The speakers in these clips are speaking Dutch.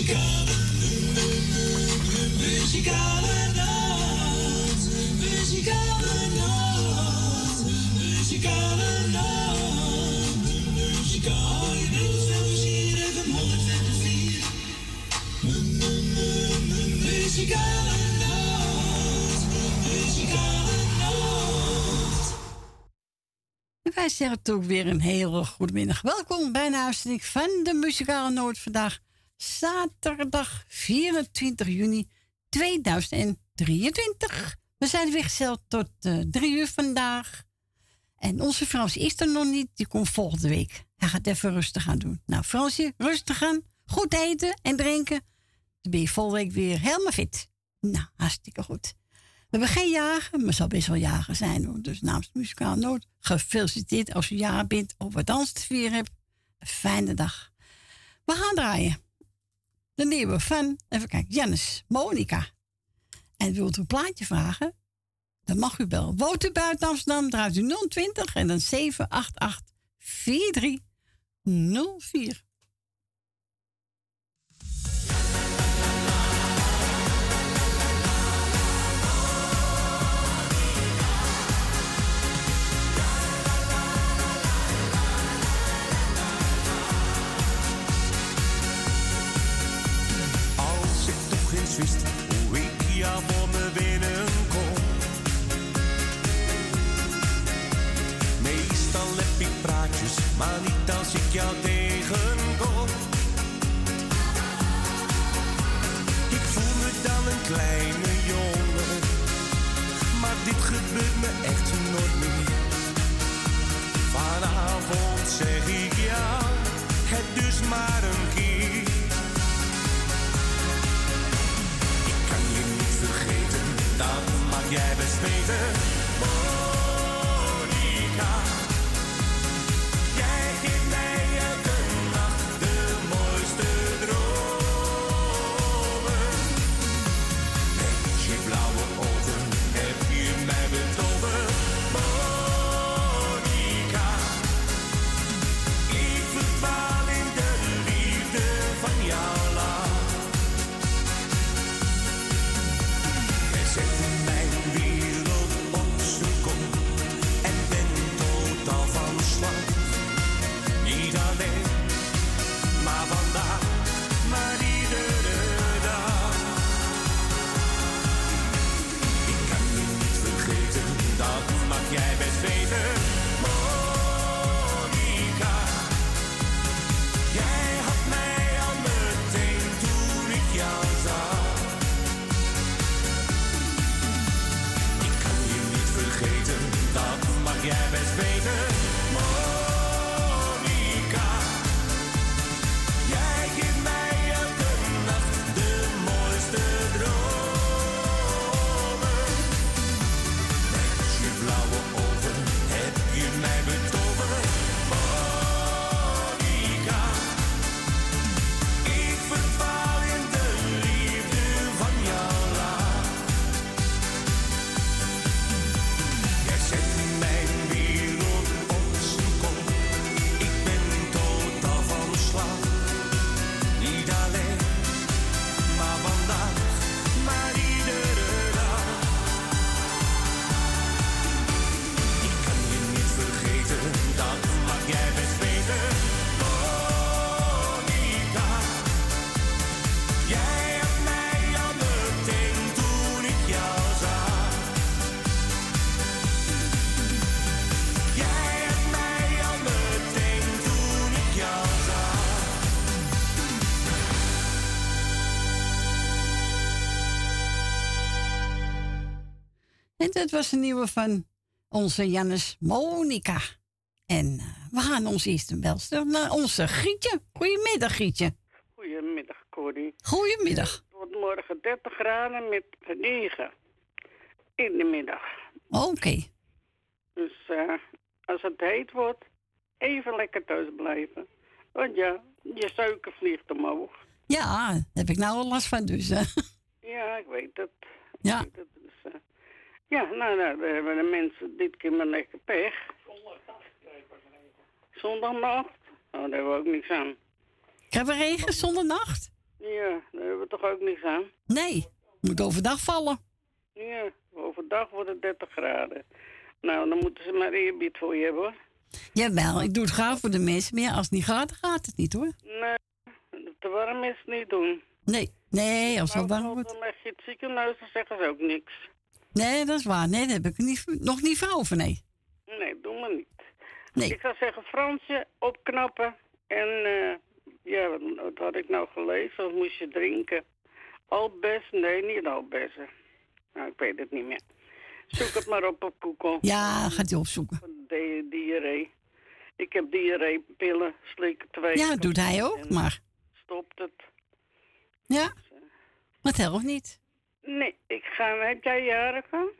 Muzikale, muzikale nacht. Muzikale nacht. Muzikale nacht. Muzikale Muzikale nacht. Muzikale nacht. En wij zeggen toch weer een hele goede middag. Welkom bij een uitzending van de Muzikale Noord vandaag. Zaterdag 24 juni 2023. We zijn weer gesteld tot eh, drie uur vandaag. En onze Frans is er nog niet. Die komt volgende week. Hij gaat even rustig aan doen. Nou, Fransje, rustig aan. Goed eten en drinken. Dan ben je volgende week weer helemaal fit. Nou, hartstikke goed. We hebben geen jagen, maar zal best wel jagen zijn. Dus namens muzikaal nood, gefeliciteerd als u jager bent of wat anders te vieren hebt. Een fijne dag. We gaan draaien. De nieuwe van, even kijken, Jannes, Monica. En wilt u een plaatje vragen? Dan mag u bellen. Woont buiten Amsterdam, draait u 020 en dan 788 4304. Zeg ik ja, het dus maar een keer. Ik kan je niet vergeten, dat mag jij best weten. En dat was een nieuwe van onze Jannes Monica. En eh, we gaan ons eerst een belster naar onze Gietje. Goedemiddag, Gietje. Goedemiddag, Corrie. Goedemiddag. Het wordt morgen 30 graden met regen in de middag. Oké. Dus eh, als het heet wordt, even lekker thuis blijven. Want ja, je suiker vliegt omhoog. Ja, daar heb ik nou al last van dus. hè. Ja, ik weet het. Ik Ja. weet het. Ja, nou, nou, dan hebben de mensen dit keer maar lekker pech. Zondagnacht? Oh, daar hebben we ook niks aan. Krijgen we regen zonder nacht? Ja, daar hebben we toch ook niks aan. Nee, moet overdag vallen. Ja, overdag wordt het 30 graden. Nou, dan moeten ze maar eerbied voor je hebben hoor. Jawel, ik doe het graag voor de mensen. Maar ja, als het niet gaat, dan gaat het niet hoor. Nee, te warm is het niet doen. Nee, nee, als het warm wordt. dan leg je het ziekenhuis, dan zeggen ze ook niks. Nee, dat is waar. Nee, daar heb ik niet, nog niet voor over, nee. Nee, doe maar niet. Nee. Ik zou zeggen, Fransje, opknappen. En eh, ja, wat, wat had ik nou gelezen? Wat moest je drinken? Albes? Nee, niet albessen. Nou, ik weet het niet meer. Zoek het maar op op Google. Ja, gaat hij opzoeken. De diarree. Ik heb diarreepillen, slik twee. Ja, dat doet hij ook, maar Stopt het. ja, dat helpt niet. Nee, ik ga... Heb jij jaren gehad?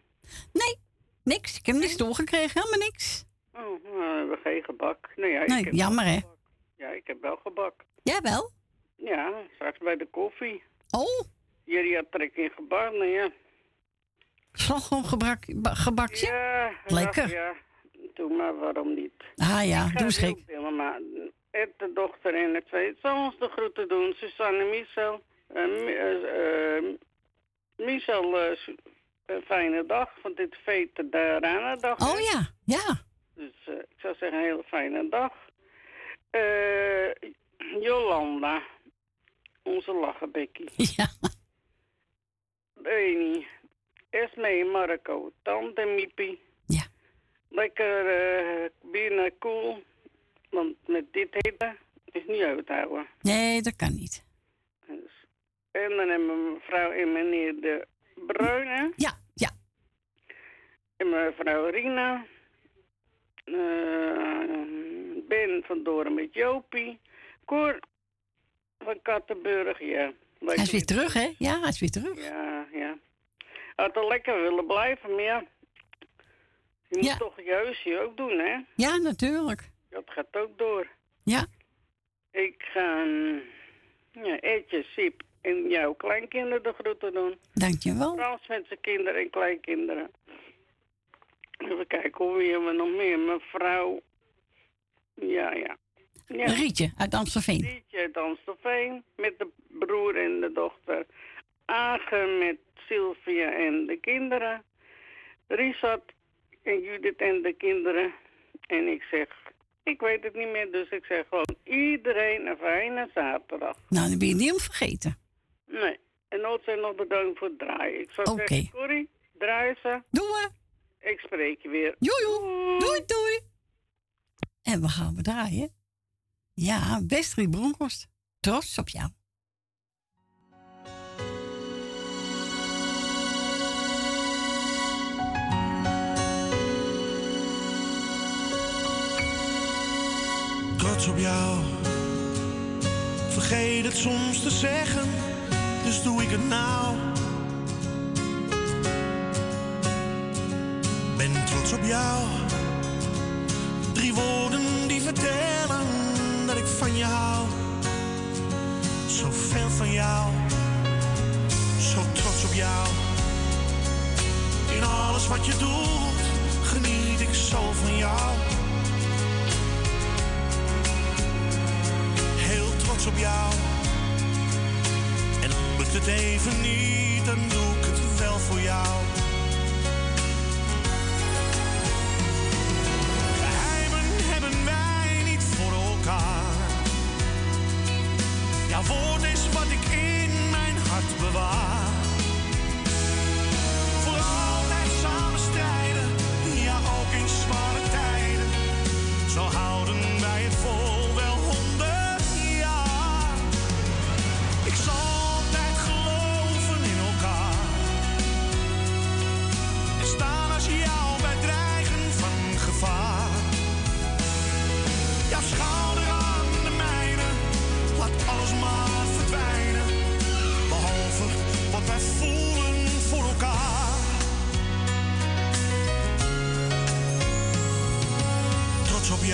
Nee, niks. Ik heb niks doorgekregen, helemaal niks. Oh, nou, we hebben geen gebak. Nee, ja, ik Nee, heb jammer hè. gebak. Ja, ik heb wel gebak. Jij wel? Ja, straks bij de koffie. Oh, Jullie had trek in gebak, nou ja. slagroomgebak gebakje? Ja, Lekker. ach, ja, doe maar, waarom niet? Ah ja, doe eens het gek. de dochter en de twee zal ons de groeten doen. Suzanne en Michel. Mi- eh, Michel, eh, een fijne dag, want dit veet de Rana-dag. Oh ja, ja. Dus eh, ik zou zeggen, een hele fijne dag. Eh, Jolanda, onze lachenbekkie. Ja, Eni, Esme, Marco, Tante Miepie. Ja. Lekker eh binnen koel, want met dit hitte is niet uit te houden. nee, dat kan niet. Dus. En dan hebben we mevrouw en meneer De Bruyne Ja, ja. en mevrouw Rina. Eh, ben van Doren met Jopie. Cor van Kattenburg, ja. Lekker Hij is weer terug, hè? Ja, hij is weer terug. Ja, ja. Had er lekker willen blijven, maar ja. Je moet Ja. toch je huisje ook doen, hè? Ja, natuurlijk. Dat gaat ook door. Ja, Ik ga mm, ja, Etje, Siep en jouw kleinkinderen de groeten doen. dankjewel. Frans met zijn kinderen en kleinkinderen. Even kijken hoe hebben we nog meer. Mevrouw. Ja, ja. Ja, Rietje uit Amstelveen. Liedje uit Amstelveen met de broer en de dochter. Agen met Sylvia en de kinderen. Richard en Judith en de kinderen. En ik zeg, ik weet het niet meer, dus ik zeg gewoon iedereen een fijne zaterdag. Nou, dan ben je niet om vergeten. Nee, en ook zijn nog bedankt voor het draaien. Ik zou Oké. zeggen, Corrie, draai ze. Doe we. Ik spreek je weer. Jojo. Doei, doei. En we gaan we draaien. Ja, Westrie Bronkhorst. Trots op jou. trots op jou. Vergeet het soms te zeggen, dus doe ik het nou. Ben trots op jou. Drie woorden die vertellen dat ik van je hou. Zoveel van jou, zo trots op jou. In alles wat je doet, geniet ik zo van jou. heel trots op jou. Het even niet, dan doe ik het wel voor jou. Geheimen hebben wij niet voor elkaar. Jouw woord is wat ik in mijn hart bewaar.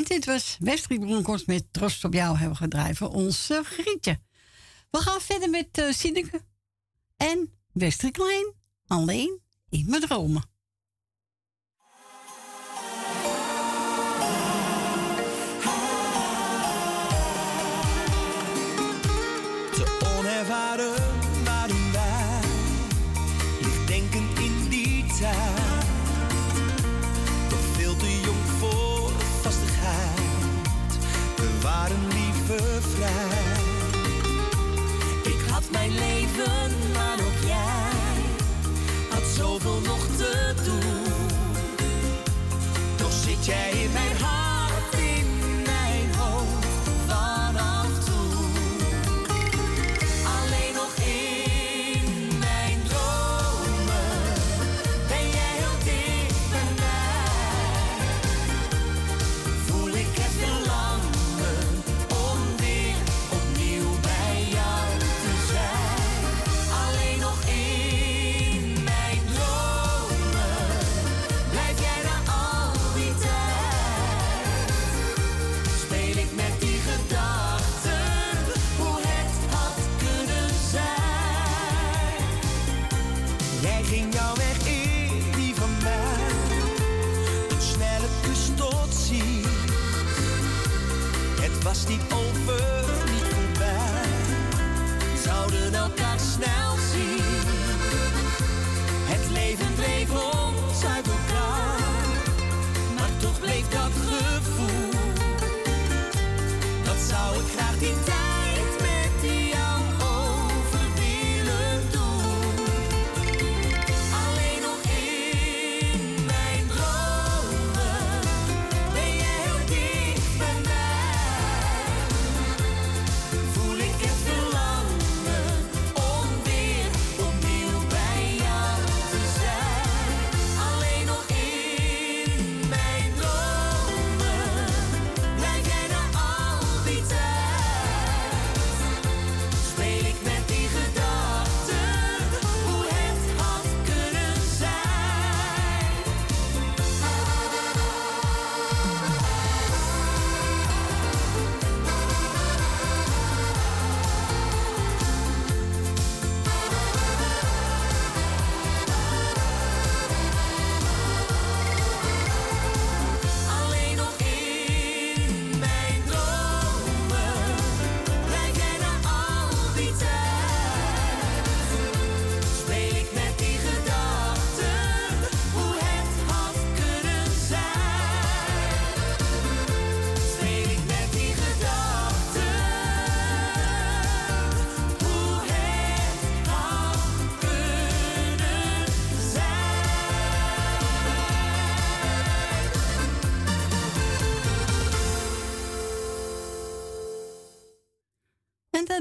En dit was Westrik Broenkorst met Trost op jou hebben gedreven onze ons Grietje. We gaan verder met eh, uh, Sineke en Westrik Klein. Alleen in mijn dromen.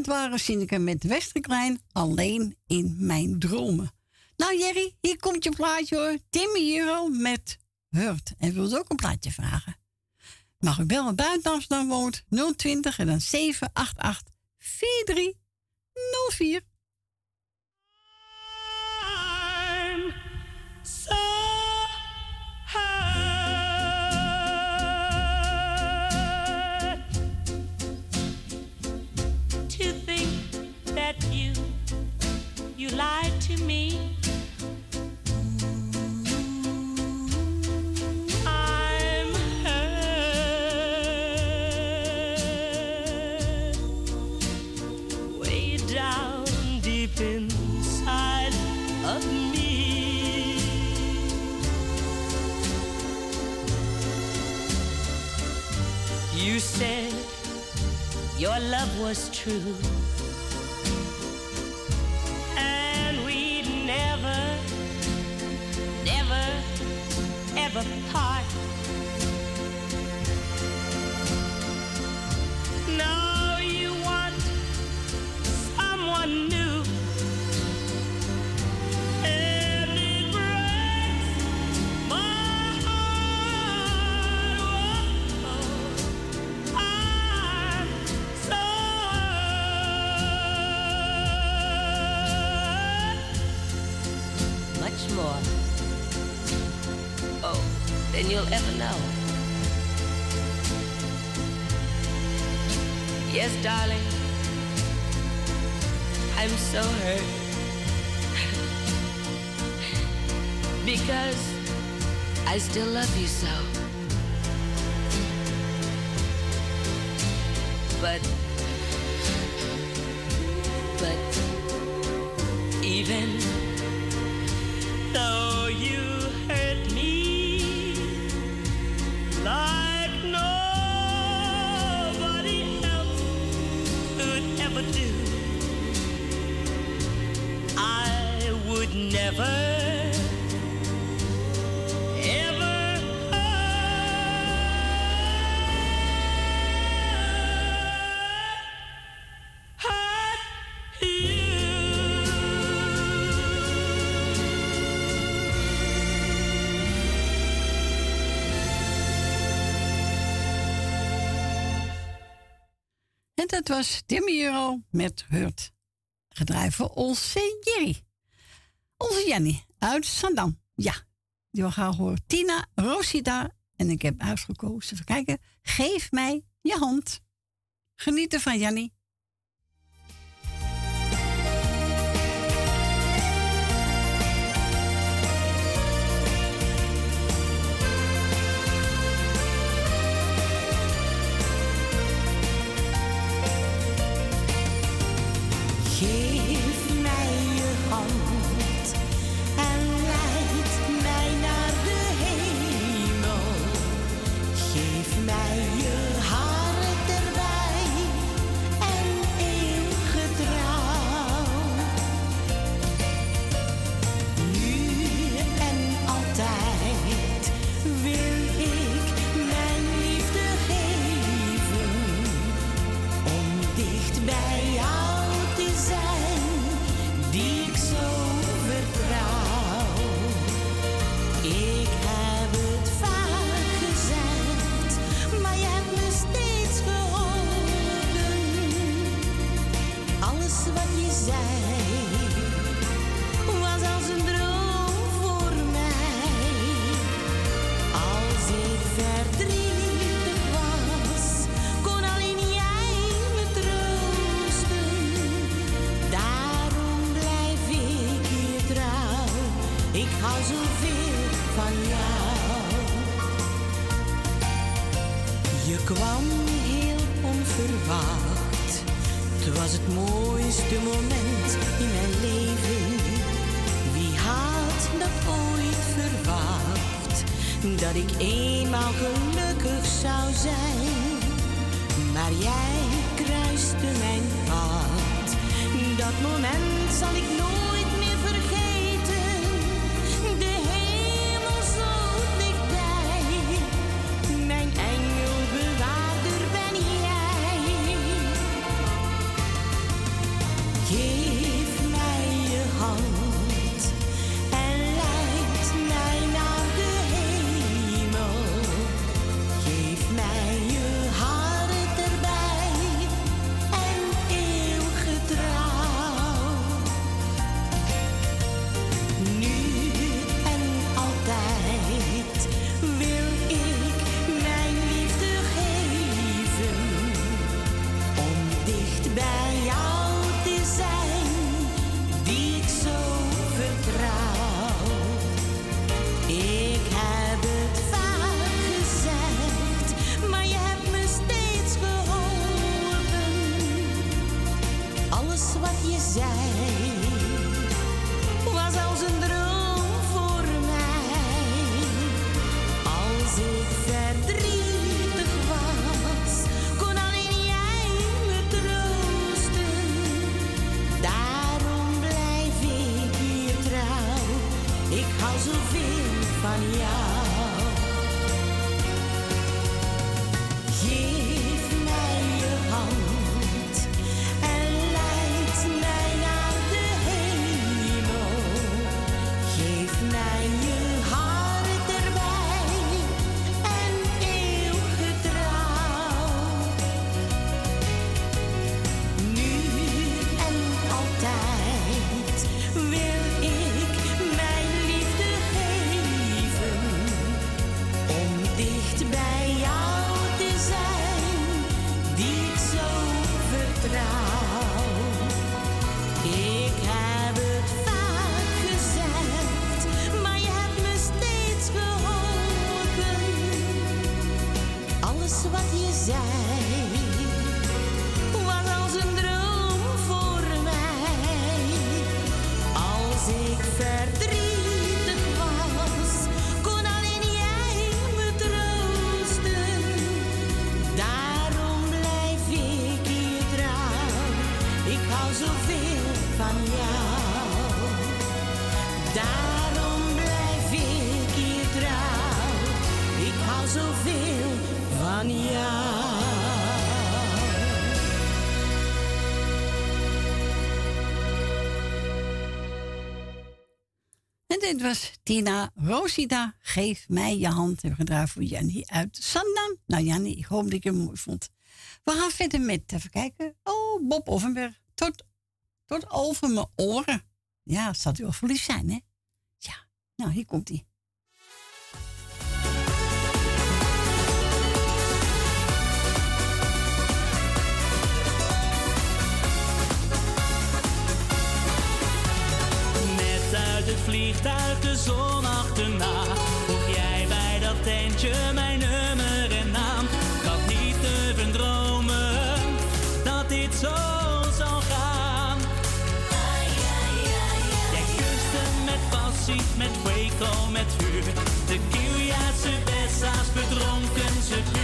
waren Sineke met Westerklein alleen in mijn dromen. Nou Jerry, hier komt je plaatje hoor. Timmy al met Hurt. En wilde ook een plaatje vragen. Mag u bellen buiten dan woont 020 en dan 788 4304. your love was true. Het was Timmy Euro met Hurt. gedreven voor onze Jerry. Onze Jenny uit Sandam. Ja, die wil gaan horen. Tina Rosita. En ik heb uitgekozen. Even kijken. Geef mij je hand. Genieten van Jannie. Dit was Tina Rosita. Geef mij je hand. Hebben gedraaid voor Jannie uit Zandam. Nou Jannie, ik hoop dat ik het mooi vond. We gaan verder met, even kijken. Oh, Bob Offenberg. Tot, tot over mijn oren. Ja, dat u wel verliefd zijn, hè? Ja, nou, hier komt hij. Vliegtuig de zon achterna. Vroeg jij bij dat tentje mijn nummer en naam. Had niet durven dromen dat dit zo zou gaan. Jij kuste met passie, met Waco, met vuur. De Kiliaanse Bessa's verdronken ze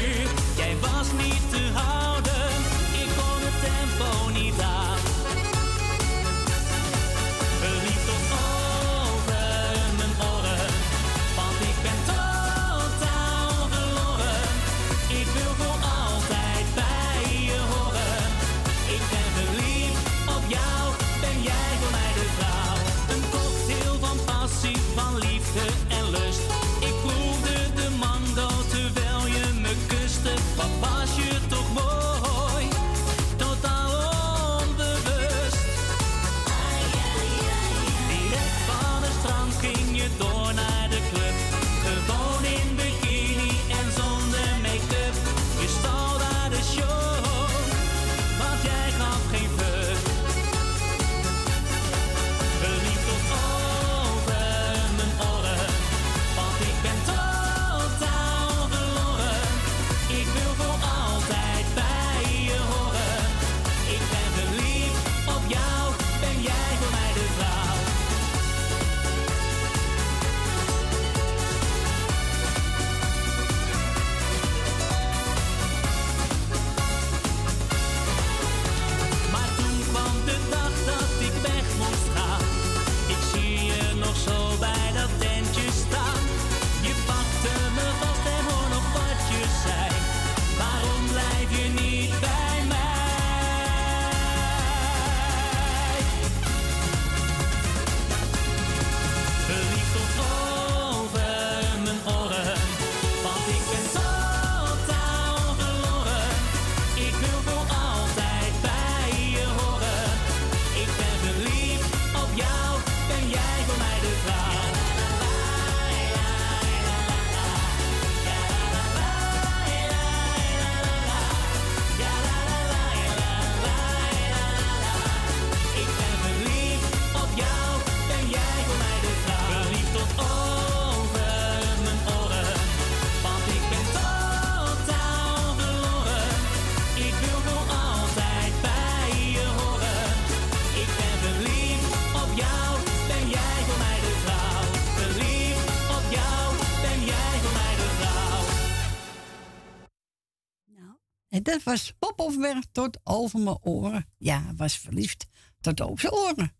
was Pop Hofberg tot over mijn oren. Ja, was verliefd tot over zijn oren.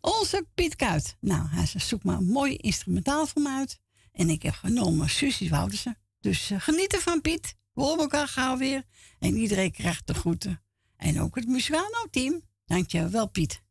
Onze Piet Kuit. Nou, hij zei, zoek maar een mooi instrumentaal voor me uit. En ik heb genomen Susie Woutersen. Dus uh, geniet ervan, Piet. We horen elkaar gauw weer. En iedereen krijgt de groeten. En ook het Musicano-team. Dankjewel, Piet.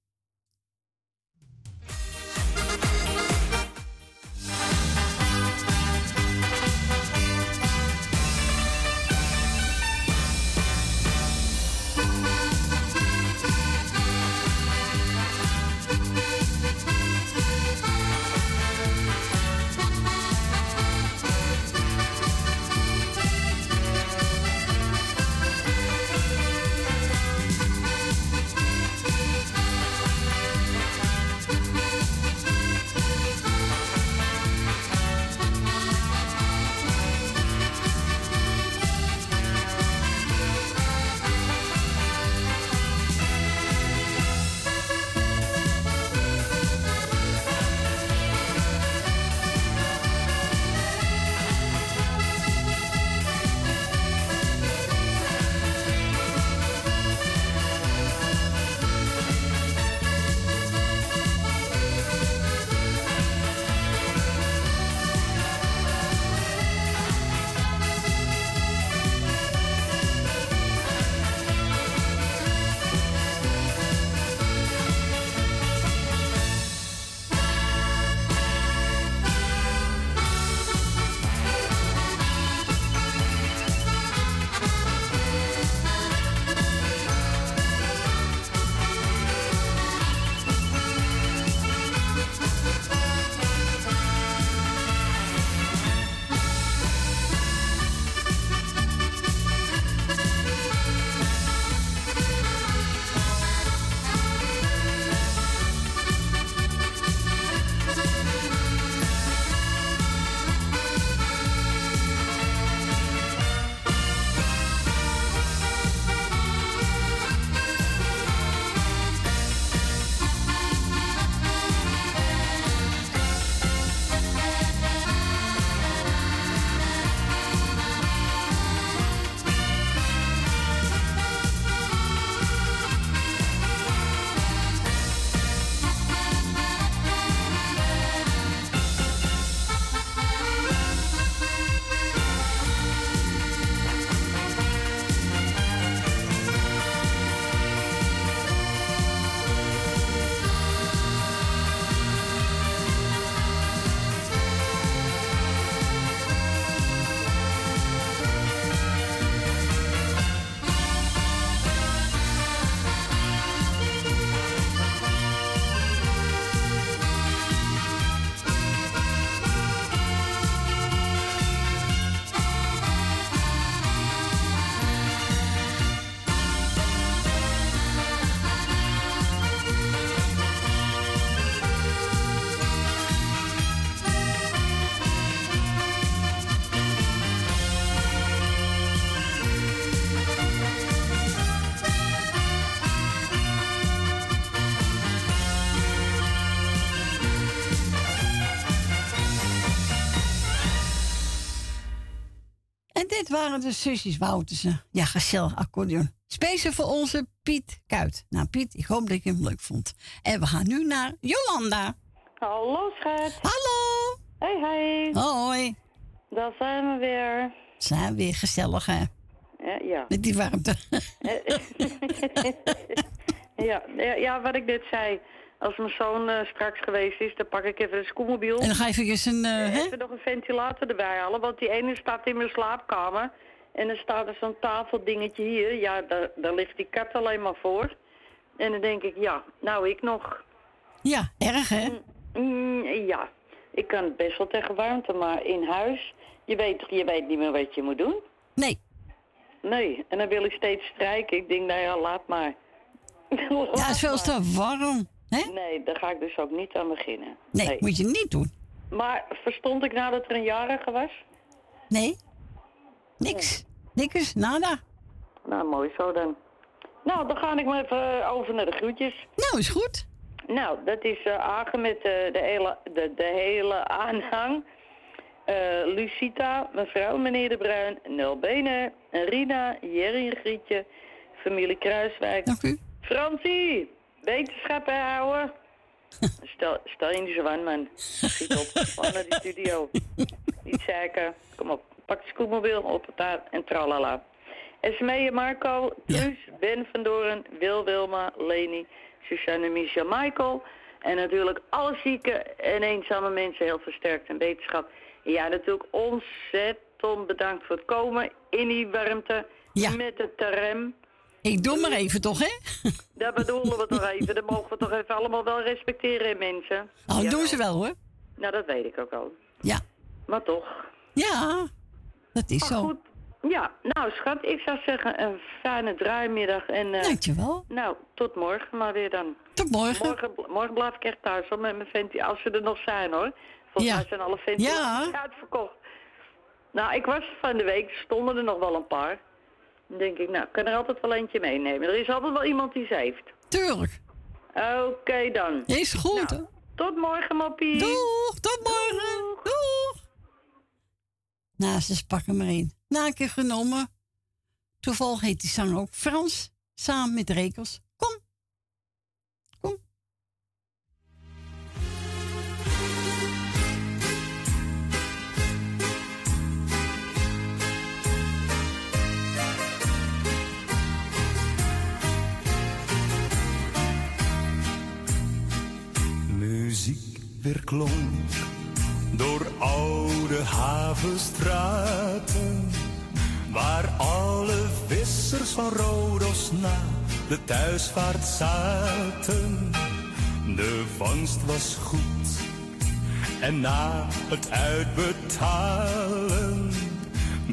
Dit waren de zusjes Woutersen. Ja, gezellig accordeon. Speciaal voor onze Piet Kuit. Nou, Piet, ik hoop dat je hem leuk vond. En we gaan nu naar Jolanda. Hallo, schat. Hallo. Hey, hey. Hoi. Daar zijn we weer. Zijn weer gezellig, hè? Ja, ja. Met die warmte. ja, ja, ja, wat ik net zei. Als mijn zoon eh, straks geweest is, dan pak ik even een scootmobiel. En dan ga je even een... hè? Even nog een ventilator erbij halen, want die ene staat in mijn slaapkamer. En dan staat er zo'n tafeldingetje hier. Ja, daar, daar ligt die kat alleen maar voor. En dan denk ik, ja, nou ik nog. Ja, erg, hè? Mm, ja, ik kan het best wel tegen warmte, maar in huis, je weet, je weet niet meer wat je moet doen. Nee. Nee, en dan wil ik steeds strijken. Ik denk, nou ja, laat maar. Ja, het is veel te warm. Nee, daar ga ik dus ook niet aan beginnen. Nee, moet je niet doen. Maar verstond ik nou dat er een jarige was? Nee. Niks. Niks, nada. Nou, mooi zo dan. Nou, dan ga ik maar even eh, over naar de groetjes. Nou, is goed. Nou, dat is Agen met eh, de, hele, de, de hele aanhang. Lucita, mevrouw, meneer De Bruin, Nel Benen, Rina, Jerry en Grietje, familie Kruiswijk. Dank u. Fransie, wetenschappen houden. Stel, stel je niet zo aan, man. Schiet op, naar die studio. Niet zeiken. Kom op, pak de scootmobiel op het taart en tralala. Esmee, Marco, Truus, Ben van Doren, Wil Wilma, Leni, Suzanne, Misha, Michael. En natuurlijk alle zieke en eenzame mensen heel versterkt en wetenschap. Ja, natuurlijk ontzettend bedankt voor het komen in die warmte met de terrem. Ik doe maar even toch, hè? Dat bedoelen we toch even. Dat mogen we toch even allemaal wel respecteren, mensen. Oh, Ja, doen ze wel, hoor. Nou, dat weet ik ook al. Ja. Maar toch. Ja, dat is Maar zo. goed. Ja, nou schat, ik zou zeggen een fijne draaimiddag. En, eh, Dankjewel. Nou, tot morgen maar weer dan. Tot morgen. Morgen, morgen blijf ik echt thuis hoor, met mijn venti als ze er nog zijn hoor. Volgens Ja. mij zijn alle ventilaties uitverkocht. Nou, ik was van de week, er stonden er nog wel een paar. Dan denk ik, nou, ik kan er altijd wel eentje meenemen. Er is altijd wel iemand die ze heeft. Tuurlijk. Oké dan. Is goed, Nou, Tot morgen, Moppie. Doeg, tot morgen. Doeg. Nou, ze pakken maar in. Na een keer genomen. Toevallig heet die zanger ook Frans. Samen met Rekels. Door oude havenstraten, waar alle vissers van Rodos na de thuisvaart zaten. De vangst was goed en na het uitbetalen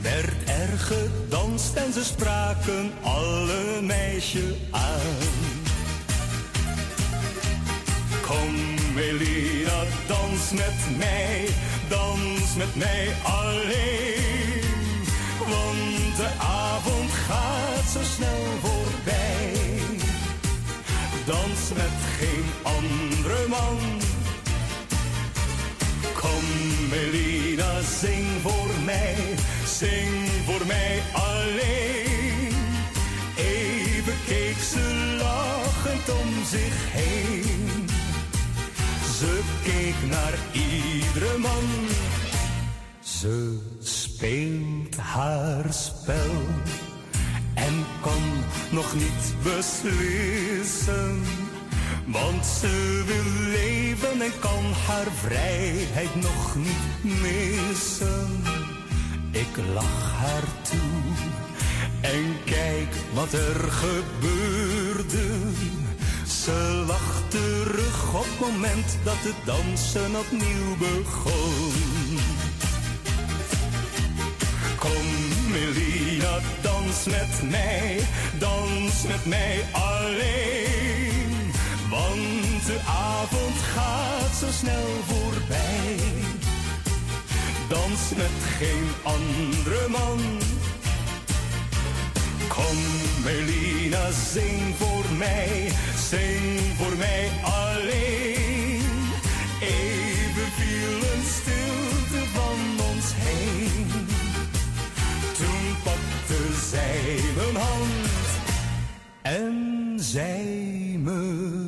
werd er gedanst en ze spraken alle meisje aan. Kom Melina, dans met mij, dans met mij alleen. Want de avond gaat zo snel voorbij. Dans met geen andere man. Kom Melina, zing voor mij, zing voor mij alleen. Even keek ze lachend om zich heen. Ze keek naar iedere man. Ze speelt haar spel en kan nog niet beslissen. Want ze wil leven en kan haar vrijheid nog niet missen. Ik lach haar toe en kijk wat er gebeurde. Ze lacht terug op het moment dat het dansen opnieuw begon. Kom Melina, dans met mij, dans met mij alleen. Want de avond gaat zo snel voorbij. Dans met geen andere man. Kom Melina, zing voor mij, zing voor mij alleen. Even viel een stilte van ons heen. Toen pakte zij mijn hand en zij me.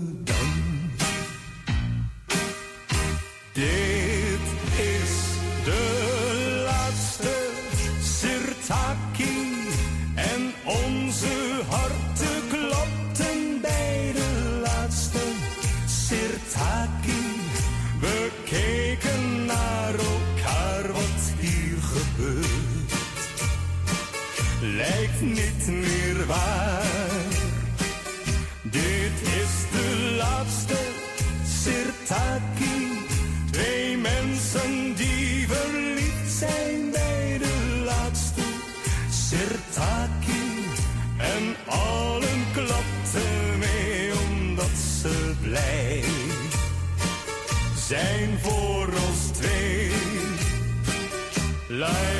Zijn voor ons twee. Lei,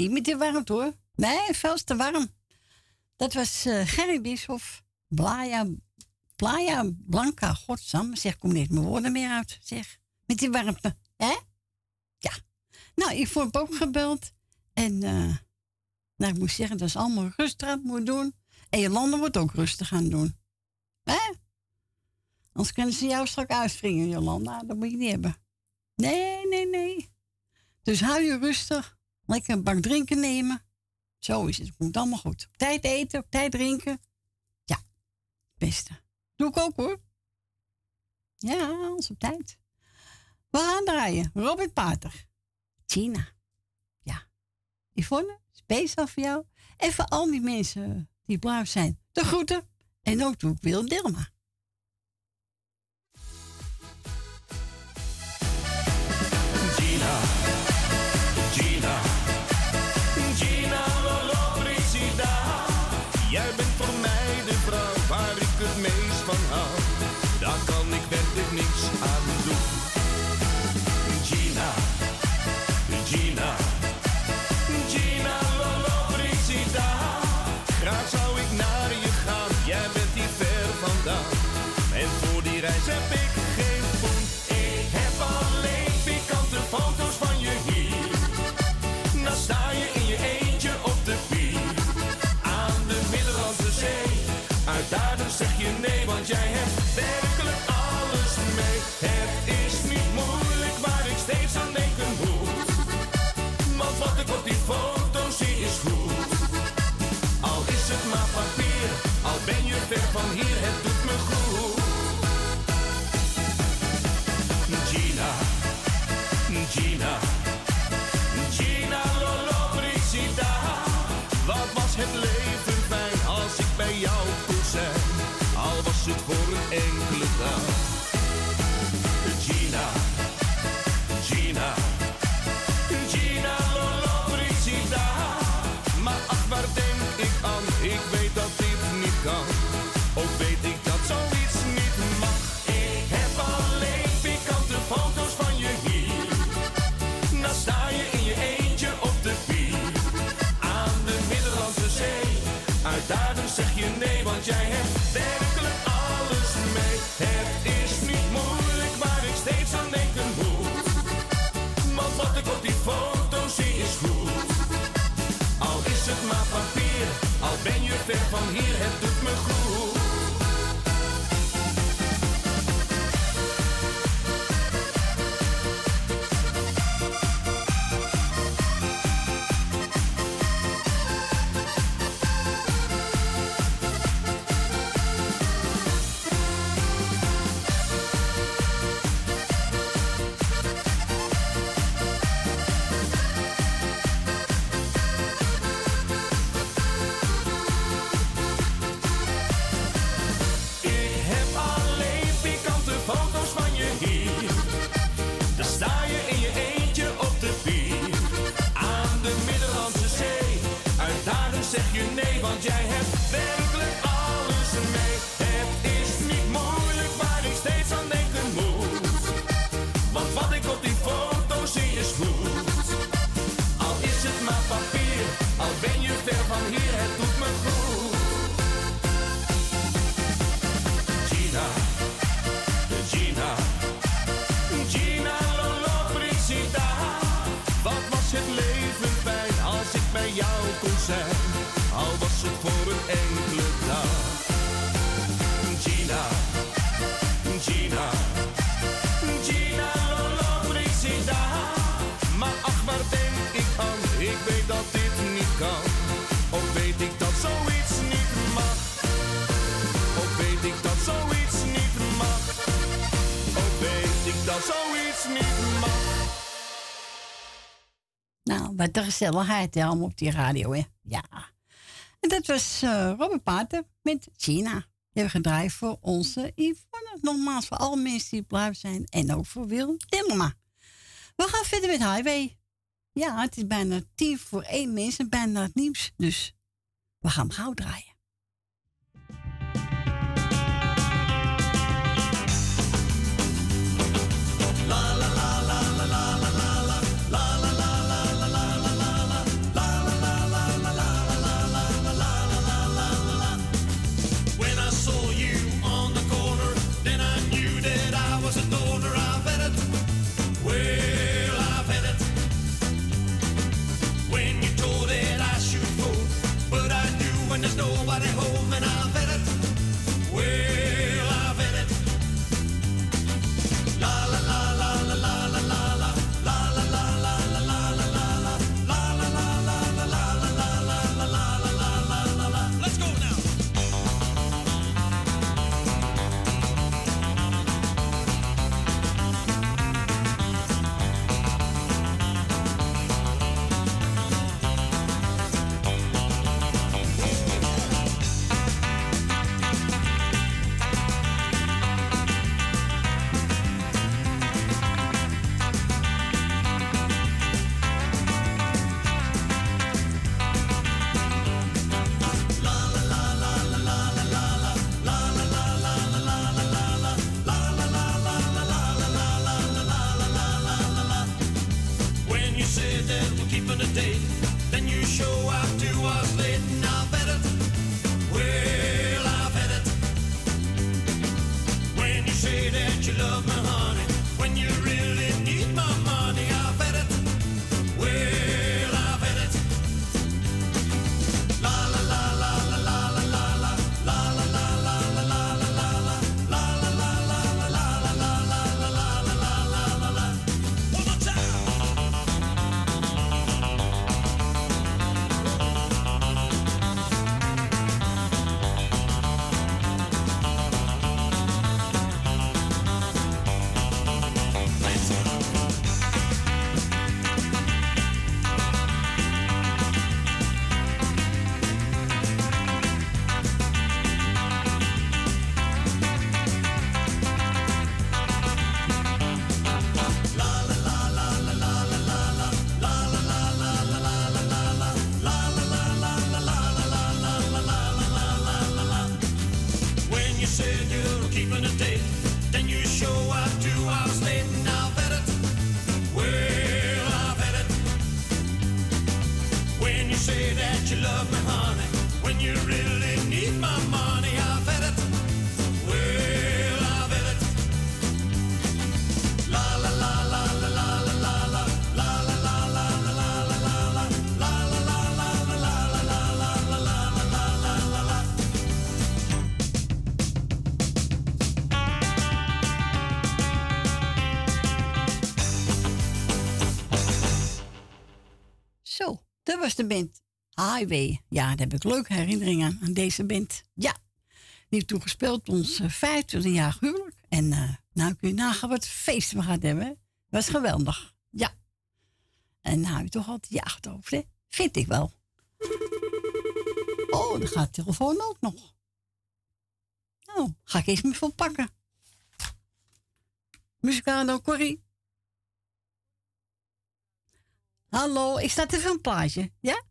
niet met die warmte hoor. Nee, veel te warm. Dat was uh, Gerry Bischoff. Blaya, Playa Blanca. Godsam, zeg, kom niet mijn woorden meer uit. Zeg, met die warmte. Hè? Ja. Nou, ik vond ook gebeld. En, uh, nou, ik moet zeggen, dat is allemaal rustig moet doen. En je landen wordt ook rustig gaan doen. Hè? Anders kunnen ze jou straks uitspringen, Jolanda. Dat moet je niet hebben. Nee, nee, nee. Dus hou je rustig. Lekker een bak drinken nemen. Zo is het. Het komt allemaal goed. Op tijd eten, op tijd drinken. Ja, het beste. Doe ik ook hoor. Ja, alles op tijd. We gaan draaien. Robert Pater. China. Ja. Yvonne, speciaal voor jou. En voor al die mensen die blauw zijn. De groeten. En ook doe ik Wil Dilma. Van hier, het doet me de gezelligheid helemaal op die radio, hè? Ja. En dat was uh, Robert Pater met China. Die hebben gedraaid voor onze Yvonne. Nogmaals voor alle mensen die blij zijn. En ook voor Wil Timmerma. We gaan verder met Highway. Ja, het is bijna tien voor één mensen. Bijna het nieuws. Dus we gaan hem gauw draaien. Zo, dat was de band. Highway. Ja, daar heb ik leuke herinneringen aan, deze band. Ja, die heeft ons eh, 25 jaar huwelijk. En eh, nou kun je nagaan wat feest we gaan hebben. was geweldig. Ja. En nou heb je toch altijd je achterhoofd, hè? Vind ik wel. Oh, dan gaat de telefoon ook nog. Nou, ga ik eens me van pakken. Muzikale nou, Corrie. Hallo, ik sta even een plaatje. Ja?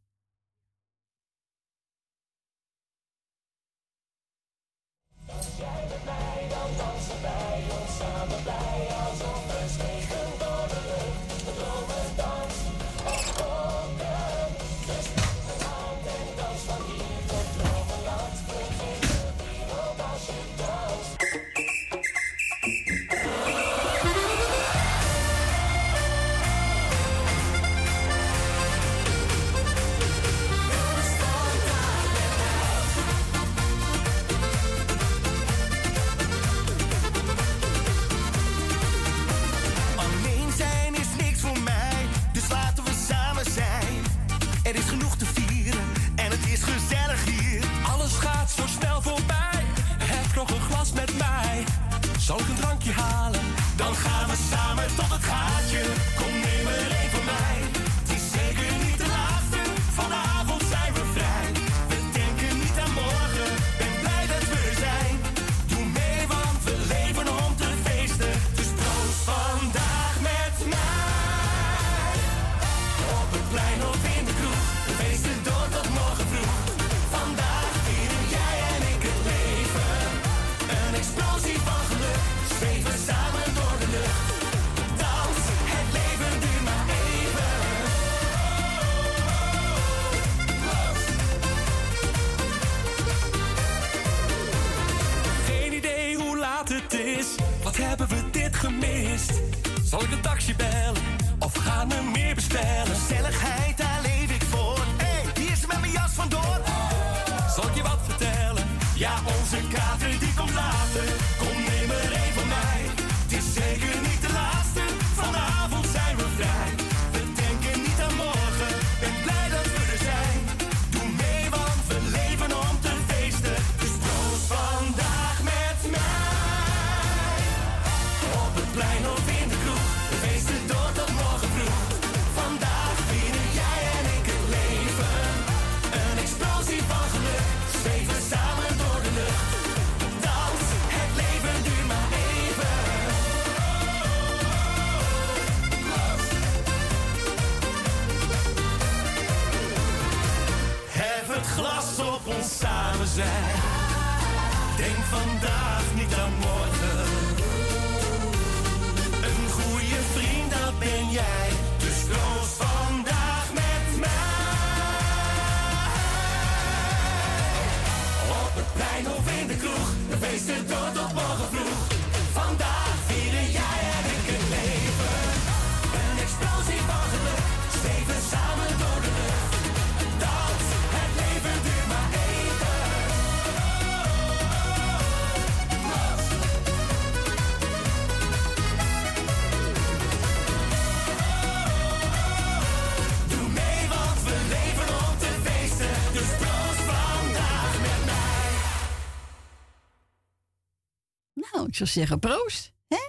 ja. Zal ik een drankje halen? Dan gaan we samen tot het gaatje. hebben we dit gemist? Zal ik een taxi bellen of gaan we meer bestellen? Gezelligheid Denk vandaag niet aan morgen. Een goede vriend, dat ben jij. Dus los vandaag met mij. Op het plein of in de kroeg, de feesten door tot morgen vroeg. Zou zeggen proost. Hè?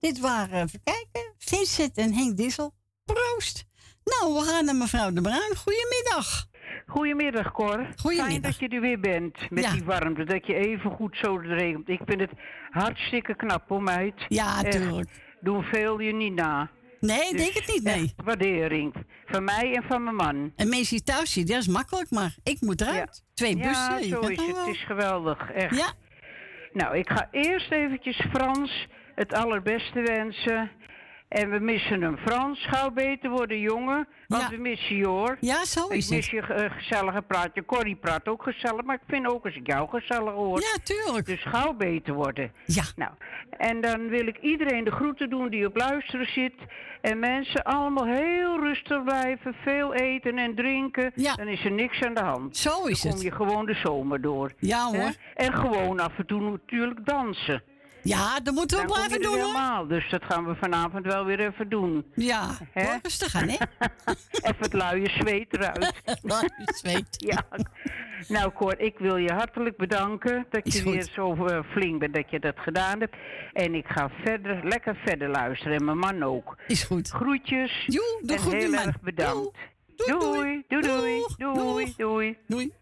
Dit waren, even kijken, Vincent en Henk Dissel. Proost. Nou, we gaan naar mevrouw De Bruin. Goedemiddag. Goedemiddag, Cor. Goedemiddag. Fijn dat je er weer bent met Ja. die warmte. Dat je even goed zo regelt. Ik vind het hartstikke knap, hoor, meid. Ja, Echt. tuurlijk. Doen veel je niet na. Nee, ik Dus denk het niet, nee. waardering. Van mij en van mijn man. En mensen thuis dat is makkelijk, maar ik moet eruit. Twee bussen. Ja, zo is het. wel. Het is geweldig, echt. Ja. Nou, ik ga eerst eventjes Frans het allerbeste wensen. En we missen hem. Frans, gauw beter worden, jongen. Want we missen je, hoor. Ja, zo is Ik mis je eh, gezellige praatje. Corrie praat ook gezellig, maar ik vind ook als ik jou gezellig hoor. Ja, tuurlijk. Dus gauw beter worden. Ja. Nou, en dan wil ik iedereen de groeten doen die op luisteren zit. En mensen allemaal heel rustig blijven. Veel eten en drinken. Ja. Dan is er niks aan de hand. Zo is dan het. kom je gewoon de zomer door. Ja, Hè? hoor. En gewoon af en toe natuurlijk dansen. Ja, dat moeten we Dan kom blijven doen, hoor. helemaal. Dus dat gaan we vanavond wel weer even doen. Ja, Hè? hoor, rustig aan, hè? Even het luie zweet eruit. luie zweet. ja. Nou, Cor, ik wil je hartelijk bedanken dat Is je goed. weer zo eh, flink bent dat je dat gedaan hebt. En ik ga verder, lekker verder luisteren. En mijn man ook. Is goed. Groetjes. Joe, doe en goed, heel erg bedankt. Doei, doei, doei, doei, doei, doei. Doei.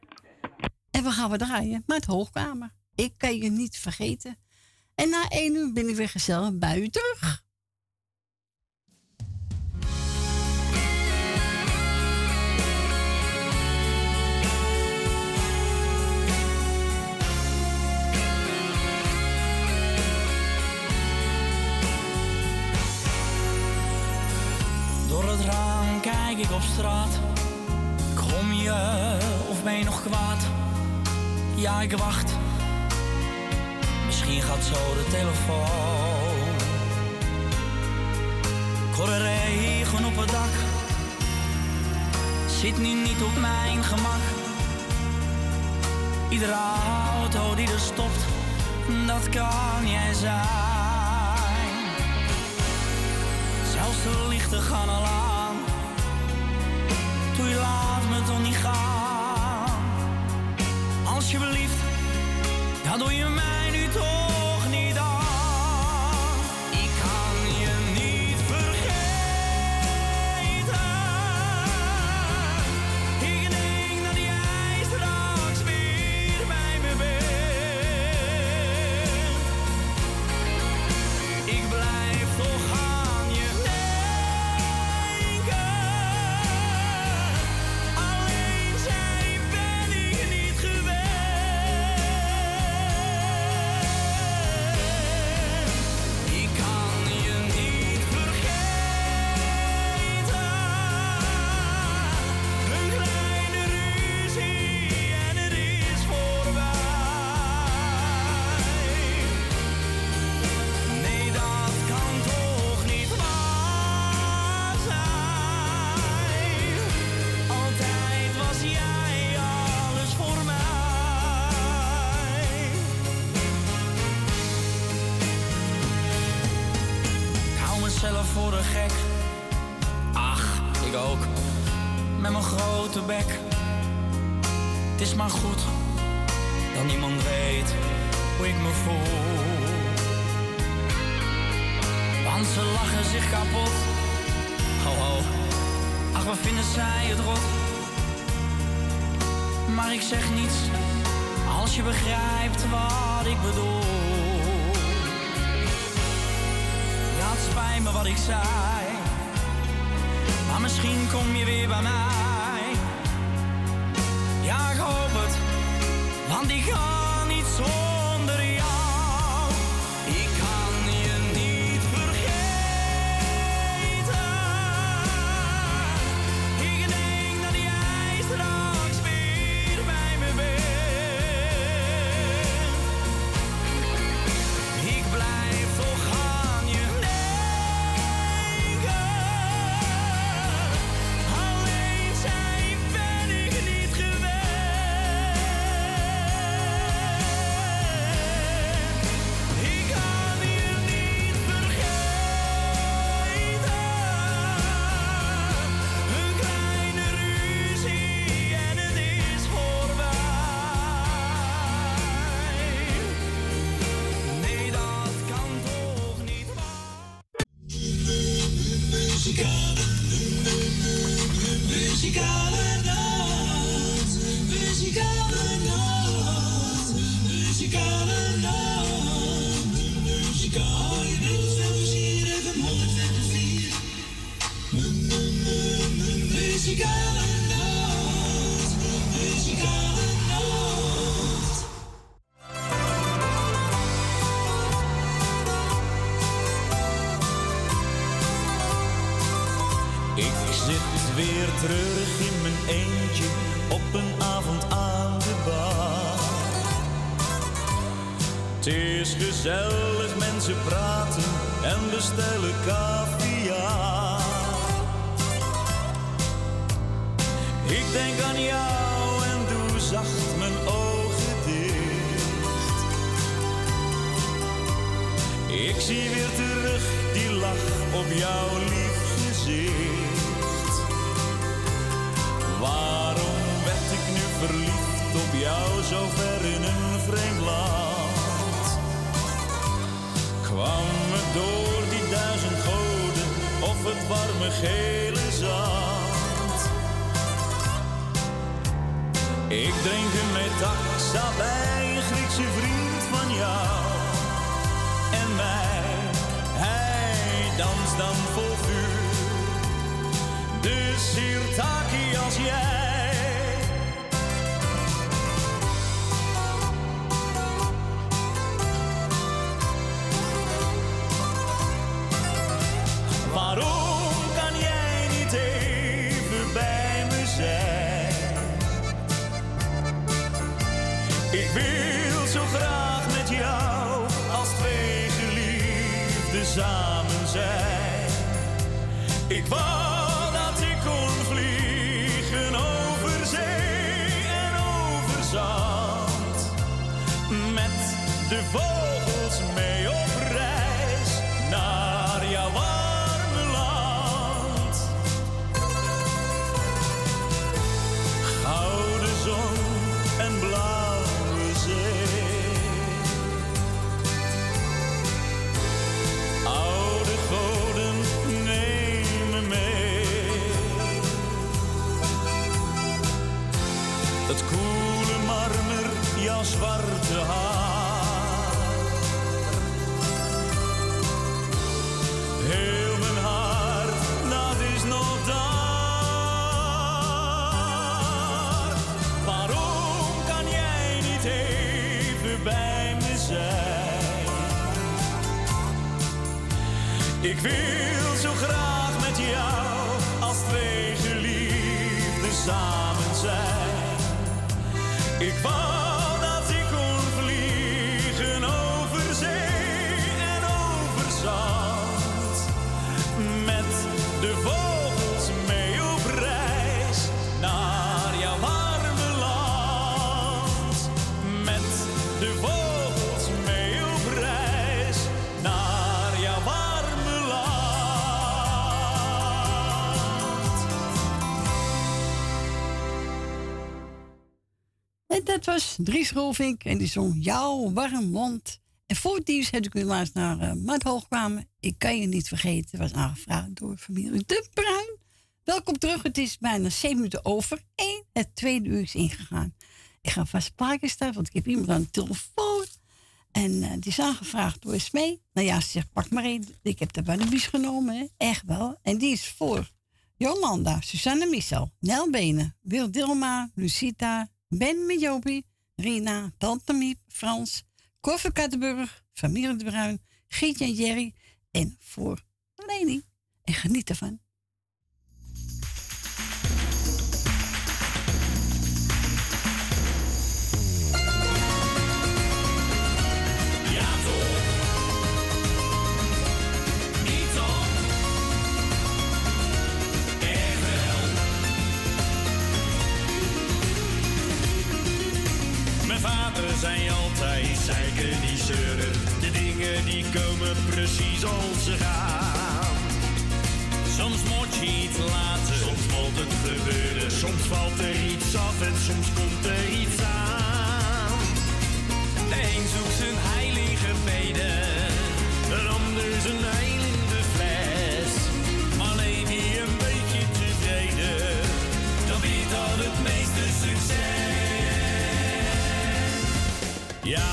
En we gaan we draaien met Hoogkamer. Ik kan je niet vergeten. En na één uur ben ik weer gezellig terug. Door het raam kijk ik op straat. Kom je of ben je nog kwaad? Ja, ik wacht. Misschien gaat zo de telefoon. Er regen op het dak. Zit nu niet op mijn gemak. Iedere auto die er stopt, dat kan jij zijn. Zelfs de lichten gaan al aan. Doe je laat me toch niet gaan. Alsjeblieft, dat doe je mij gezellig, mensen praten en bestellen caviar. Ik wou dat ik kon vliegen over zee en over zand. Met de vogels Ik zo graag met jou als twee geliefden samen dat was Dries Rolvink en die zong Jouw warm land. En voor het heb ik u laatst naar uh, kwamen. Ik kan je niet vergeten, was aangevraagd door familie De Bruin. Welkom terug, het is bijna 7 minuten over. één. het tweede uur is ingegaan. Ik ga vast plaatje staan, want ik heb iemand aan de telefoon. En eh, die is aangevraagd door Smee. Nou ja, ze zegt, pak maar één. Ik heb de bus genomen, echt wel. En die is voor Jolanda, Susanne Michel, Nel Benen, Wil Dilma, Lucita, Ben Mijopie, Rina, Tante Miep, Frans, Koffer Kattenburg, Familie de Bruin, Gietje en Jerry. En voor Leni. En geniet ervan. precies als ze gaan. Soms moet je iets laten, soms moet het gebeuren. Soms valt er iets af en soms komt er iets aan. De een zoekt zijn heilige mede, de ander zijn al het meeste succes. Ja.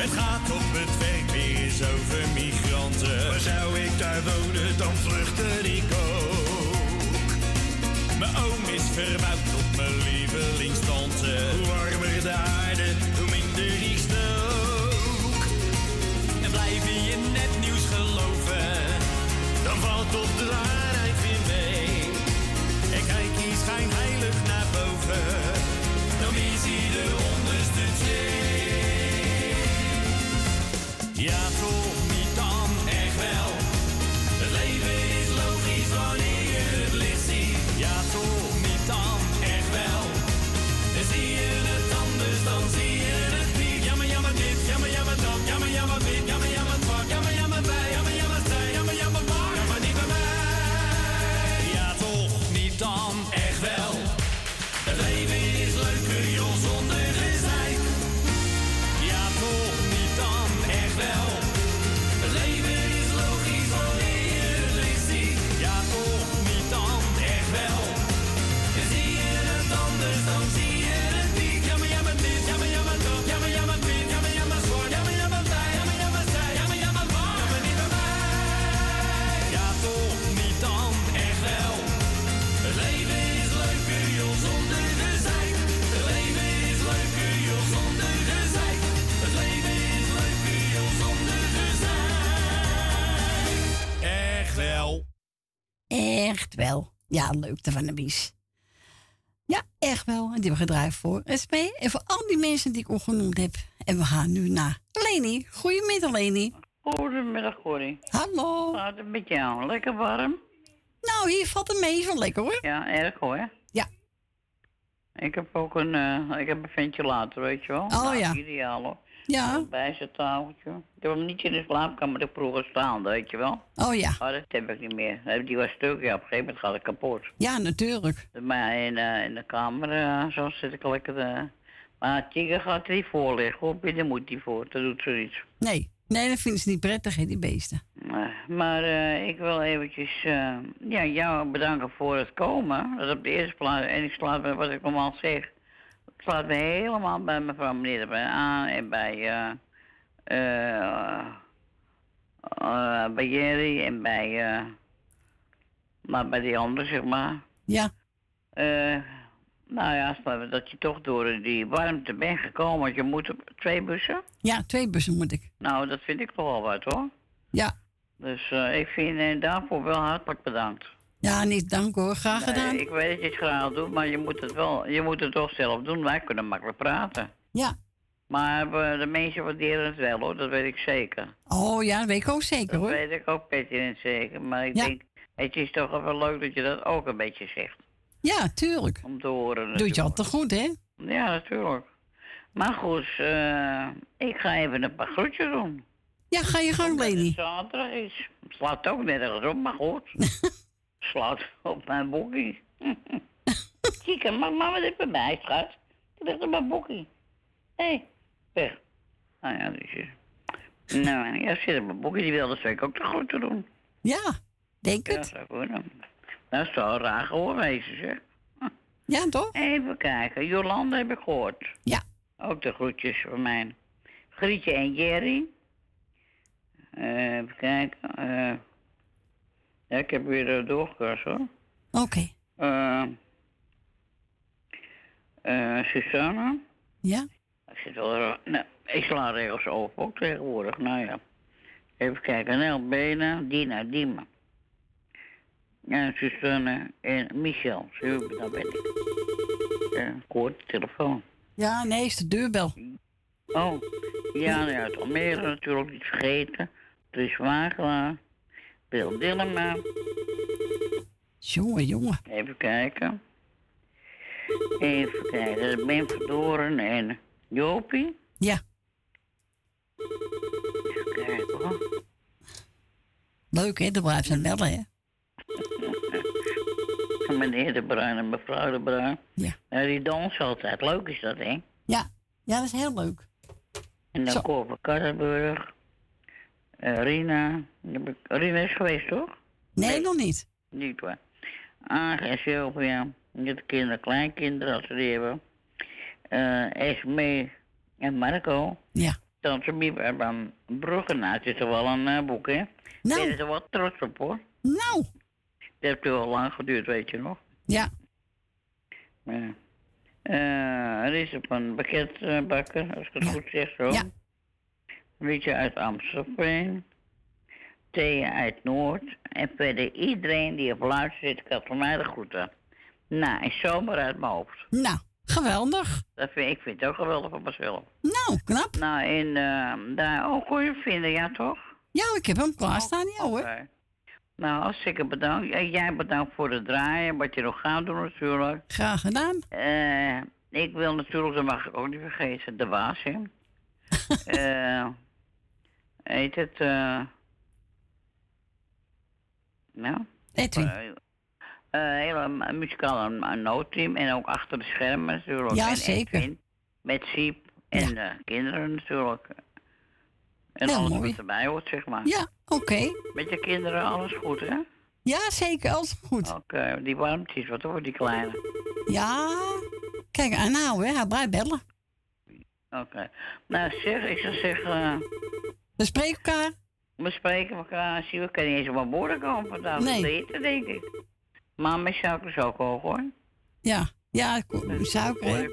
Het gaat op het werk weer over migranten. Maar zou ik daar wonen, dan vluchtte ik ook. Mijn oom is verbouwd tot mijn lievelingstante. Hoe warmer de aarde, hoe minder ik stook. En blijf je in nieuws geloven, dan valt toch de waarheid weer mee. En kijk je schijnheilig naar boven, wel. Ja, leuk de van de Bies. Ja, echt wel. En die hebben gedraaid voor SP en voor al die mensen die ik al genoemd heb. En we gaan nu naar Leni. Goedemiddag, Leni. Goedemiddag, Corrie. Hallo. Gaat het met jou? Lekker warm? Nou, hier valt het mee. Wel lekker hoor. Ja, erg hoor. Ja. Ik heb ook een, eh, ik heb een ventilator, weet je wel. Oh, Nou, ja. Ideaal hoor. Ja. Bij zijn tafeltje. Ik heb hem niet in de slaapkamer de vroeger staan, weet je wel. Oh ja. Maar dat heb ik niet meer. Die was stuk, ja, op een gegeven moment gaat het kapot. Ja, natuurlijk. Maar in, eh, in de kamer, eh, zo zit ik lekker. eh maar Tigger gaat er niet voor liggen, hoor. Binnen moet hij voor, dat doet zoiets. Nee. Nee, dat vinden ze niet prettig, hè, die beesten. Maar ik wil eventjes ja, jou bedanken voor het komen. Dat op de eerste plaats. En ik sluit me, wat ik normaal zeg, sluit me helemaal bij mevrouw meneer erbij aan. En bij, eh eh eh, bij Jerry en bij, eh maar bij die anderen, zeg maar. Ja. Eh, nou ja, stel we dat je toch door die warmte bent gekomen. Want je moet op twee bussen. Ja, twee bussen moet ik. Nou, dat vind ik toch wel wat hoor. Ja. Dus eh, ik vind eh, daarvoor wel hartelijk bedankt. Ja, niet dank hoor. Graag Nee, gedaan. ik weet dat je het graag doet, maar je moet het wel, je moet het toch zelf doen. Wij kunnen makkelijk praten. Ja. Maar we, de mensen waarderen het wel hoor, dat weet ik zeker. Oh ja, dat weet ik ook zeker Dat hoor. weet ik ook pertinent zeker. Maar ik Ja. denk, het is toch wel leuk dat je dat ook een beetje zegt. Ja, tuurlijk. Om te horen Doe je altijd goed, hè? Ja, natuurlijk. Maar goed, eh, ik ga even een paar groetjes doen. Ja, ga je gang, Leni. zaterdag is. Het slaat ook nergens op, maar goed. slaat op mijn boekie. Chica, maar mama dit bij mij, schat. Het ligt op mijn boekie. Hé, hey, weg. Nou ja, dus... Nou, ja, zit op mijn boekie. Die wilde zeker ook de groeten doen. Ja, denk Ja, het. zou kunnen. Dat zou raar gehoor wezen, zeg. Ja, toch? Even kijken. Jolanda heb ik gehoord. Ja. Ook de groetjes van mij. Grietje en Jerry. Eh, even kijken. eh ja, ik heb weer uh, doorgekast hoor. Oké. Eh eh Susanne. Ja? Ik zit wel... Nou, ik sla regels open ook tegenwoordig. Nou ja. Even kijken. Nel Benen, Dina, Dima. Ja, Susanne en Michel. Zo, daar ben ik. Ja, ik hoor de telefoon. Ja, nee, is de deurbel. Oh, ja, ja, uit Almere natuurlijk niet vergeten. Dries Wagelaar. Bill Dillema. Jongen, jongen. Even kijken. Even kijken. Ben Verdoren en Jopie. Ja. Even kijken hoor. Leuk, hè? De blijft zijn bellen, hè? Meneer de Bruin en mevrouw de Bruin. Ja. Nou, die dansen altijd. Leuk is dat, hè? Ja. Ja, dat is heel leuk. En dan Zo. Cor van Karrenburg. Eh, Rina. Rina is geweest, toch? Nee, nog niet. Niet waar. Aag en Sylvia. Met de kinderen, kleinkinderen als ze die hebben. Eh Esme en Marco. Ja. Tante Miep uit van Brugge. Nou, het is toch wel een eh, boek, hè? Nou. Ik ben er wel trots op, hoor. Nou. Dat heeft wel lang geduurd, weet je nog. Ja. Ja. Eh, er is op een pakketbakker, als ik het goed zeg zo. Ja. Liedje uit Amstelveen. Thea uit Noord. En verder iedereen die op luister zit, had van mij de groeten. Nou, en zomaar uit mijn hoofd. Nou, geweldig. Dat vind, ik vind het ook geweldig van mezelf. Nou, knap. Nou, en eh, daar ook kon je vinden, ja toch? Ja, ik heb hem klaarstaan, ja hoor. Oké. Nou, hartstikke bedankt. Jij bedankt voor het draaien, wat je nog gaat doen natuurlijk. Graag gedaan. Eh, ik wil natuurlijk, dat mag ik ook niet vergeten, de waas, hè. Eh, heet het, eh nou? Edwin. Eh, eh, hele mu- muzikale een noodteam en ook achter de schermen natuurlijk. Ja, en zeker. Edwin, met Siep en de kinderen natuurlijk. En Heel alles mooi. wat erbij hoort, zeg maar. Ja, oké. Met je kinderen alles goed, hè? Ja, zeker. Alles goed. Oké, die warmtjes, wat hoor die kleine? Ja. Kijk, aanhouden, hè. Hij blijft bellen. Oké. Nou zeg, ik zou zeggen... We spreken elkaar. We spreken elkaar. Zie, we kunnen niet eens op mijn woorden komen vandaag. Nee. Eten, denk ik. Maar mijn suiker is ook hoog, hoor. Ja. Ja, ik- suiker, hè.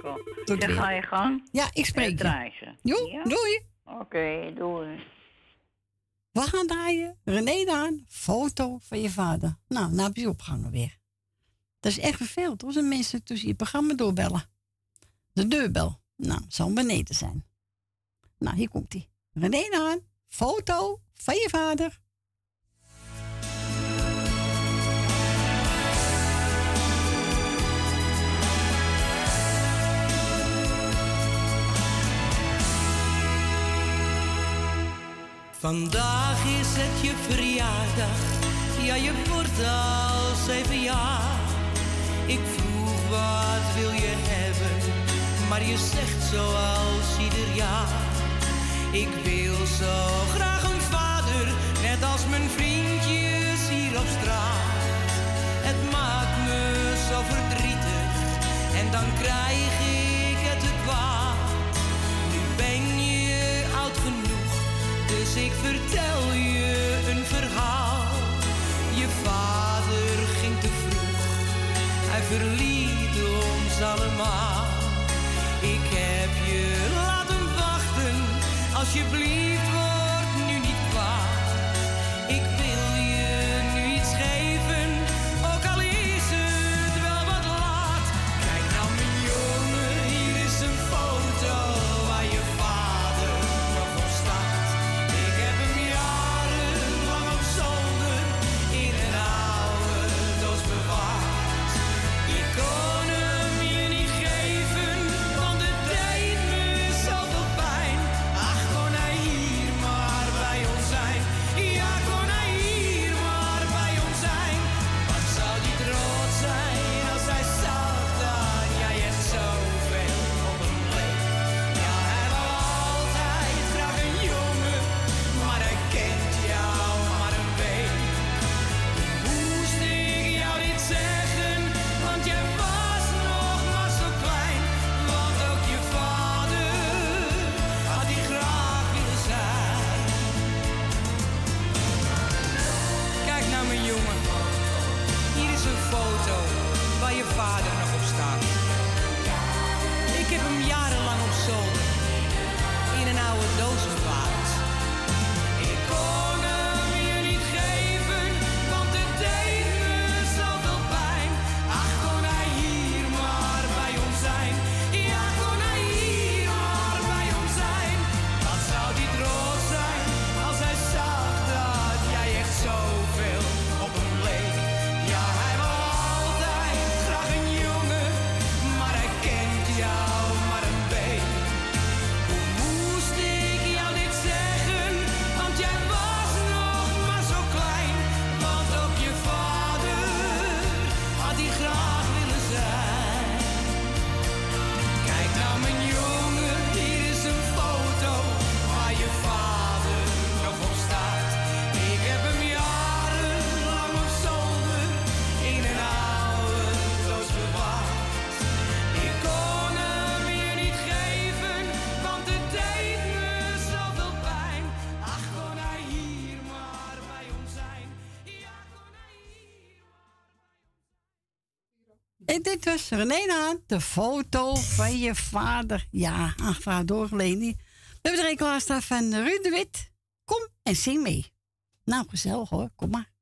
Tot weer. ga je gang. Ja, ik spreek je. Jo, Ja? doei. Oké, doei. We gaan draaien. René Daan, foto van je vader. Nou, nou heb je opgehangen weer. Dat is echt vervelend hoor, als mensen tussen je programma doorbellen. De deurbel. Nou, zal beneden zijn. Nou, hier komt hij. René Daan, foto van je vader. Vandaag is het je verjaardag, ja je wordt al zeven jaar. Ik vroeg wat wil je hebben, maar je zegt zoals ieder jaar. Ik wil zo graag een vader, net als mijn vriendjes hier op straat. Het maakt me zo verdrietig en dan krijg ik het te kwaad. Nu ben je oud genoeg, dus ik vertel je een verhaal. Je vader ging te vroeg, hij verliet alsjeblieft word dit was René Haan, de foto van je vader. Ja, aangevraagd doorgeleden. We hebben er een klaarstaan van Ruud de Wit. Kom en zing mee. Nou, gezellig hoor, kom maar.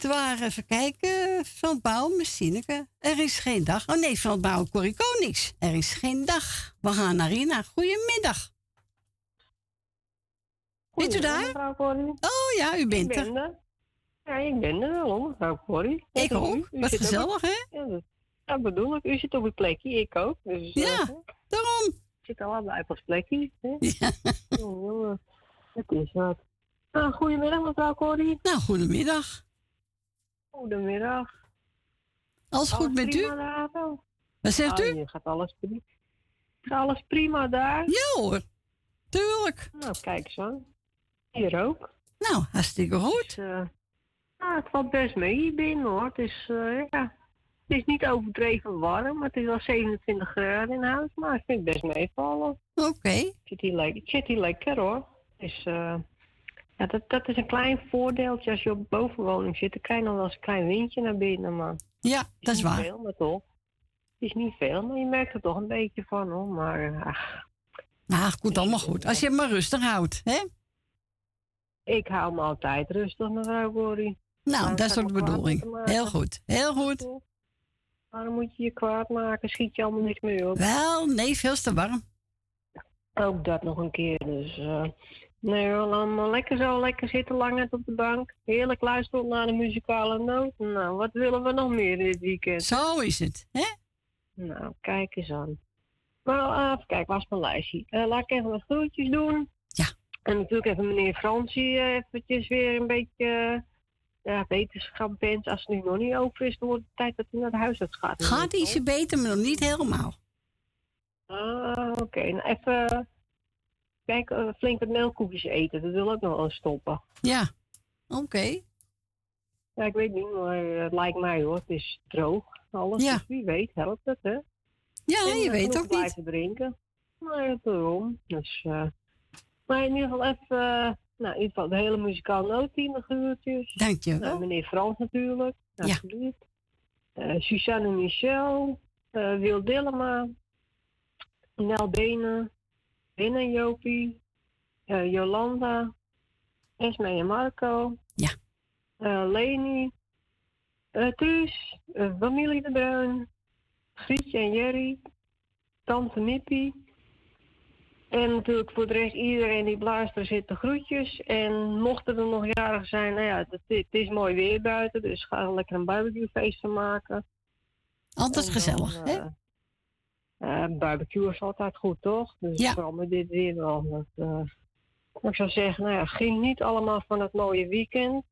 Dit waren, even kijken, van het Bouw, Messineke. Er is geen dag. Oh nee, van het Bouw, Corrie Konings. Er is geen dag. We gaan naar Rina. Goedemiddag. Bent u daar? Mevrouw Corrie. Oh ja, u bent ik er. ben er. Ja, ik ben er wel, mevrouw Corrie. Ik ook. Wat gezellig, het- hè? Ja, dat, dat bedoel ik. U zit op uw plekje, ik ook. Dus, Ja, eh, daarom. Ik zit allebei op ons plekje. Hè? Ja. jongen, het is wat. Nou, goedemiddag, mevrouw Corrie. Nou, goedemiddag. Goedemiddag. Alles goed met u? daar? Wat zegt Ah, u? hier gaat alles prima. Gaat alles prima daar? Ja hoor, tuurlijk. Nou, kijk eens aan. Hier ook. Nou, hartstikke goed. Dus, eh, nou, het valt best mee hier binnen hoor. Het is, eh, ja, het is niet overdreven warm, maar het is wel 27 graden in huis. Maar ik vind het best meevallen. Oké. Ik zit hier lekker, ik zit hier lekker hoor. Dus, eh, ja, dat, dat is een klein voordeeltje als je op bovenwoning zit. Dan krijg je nog wel eens een klein windje naar binnen, maar... Ja, dat is waar. Veel, maar toch. Het is niet veel, maar je merkt er toch een beetje van hoor. Maar eh, ach, Nou, het komt allemaal goed. Als je het maar rustig houdt, hè? ik hou me altijd rustig, mevrouw Corrie. Nou, dat is ook de bedoeling. Heel goed, heel goed. Waarom moet je je kwaad maken? Schiet je allemaal niks meer op? Wel, nee, veel te warm. Ook dat nog een keer. Dus eh, nee, allemaal lekker zo, lekker zitten langend op de bank. Heerlijk luisteren naar de muzikale noot. Nou, wat willen we nog meer dit weekend? Zo is het, hè? Nou, kijk eens aan. Maar eh, even kijken, waar is mijn lijstje? Eh, laat ik even wat groetjes doen. Ja. En natuurlijk even meneer Fransie eh, eventjes weer een beetje ja, wetenschap bent. Als het nu nog niet over is, dan wordt het tijd dat hij naar de huisarts gaat. Gaat ietsje beter, maar nog niet helemaal. Ah, oké. Nou, even kijk, eh, flink wat melkkoekjes eten. Dat wil ook nog wel stoppen. Ja, oké. Ja, ik weet niet, maar eh, het lijkt mij hoor. Het is droog, alles. Ja. Dus wie weet helpt het, hè? Ja, En, je eh, weet ook niet. blijven drinken. Maar daarom. Dus, maar in ieder geval even, nou, in ieder geval de hele muzikale nootteam, de geurtjes. Dankjewel. Nou, meneer Frans natuurlijk, Ja. alsjeblieft. Suzanne Michel, Wil Dillema, Nel Benen, Win en Jopie, eh, Jolanda, Esme en Marco. Ja. Eh, Leni, Truus, eh, familie De Bruin, Grietje en Jerry, Tante Mippie. En natuurlijk voor de rest iedereen die blaasteren zit de groetjes. En mochten er nog jarigen zijn, nou ja, het, het is mooi weer buiten, dus ga er lekker een barbecuefeest van maken. Altijd En gezellig, hè? Eh, barbecue is altijd goed, toch? Dus Ja. vooral met dit weer wel. Dat, eh, ik zou zeggen, nou ja, geniet allemaal van het mooie weekend.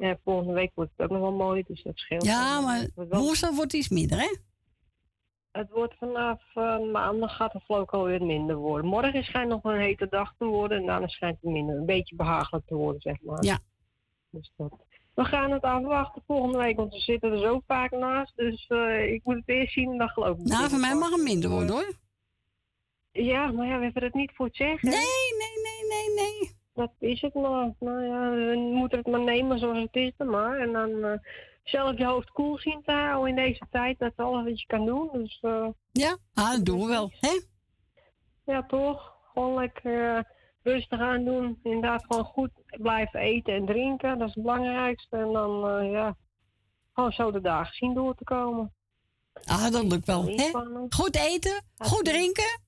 En volgende week wordt het ook nog wel mooi, dus dat scheelt. Ja, maar woensdag wordt iets minder, hè? het wordt vanaf eh, maandag gaat het geloof ik alweer minder worden. Morgen schijnt nog een hete dag te worden en daarna schijnt het minder, een beetje behagelijk te worden, zeg maar. Ja. Dus dat. We gaan het afwachten volgende week, want we zitten er zo vaak naast. Dus eh, ik moet het eerst zien en dan geloof ik. Nou, voor mij mag het minder worden, hoor. Ja, maar ja, we hebben het niet voor het zeggen. Nee, nee, nee, nee, nee. Dat is het maar. Nou ja, we moeten het maar nemen zoals het is dan maar. En dan eh, zelf je hoofd koel zien te houden in deze tijd. Dat is alles wat je kan doen. Dus, eh, Ja, ah, dat doen we wel, hè? ja, toch? Gewoon lekker rustig aan doen. Inderdaad, gewoon goed blijven eten en drinken. Dat is het belangrijkste. En dan, eh, ja, gewoon zo de dagen zien door te komen. Ah, dat lukt wel, hè? Goed eten, goed drinken.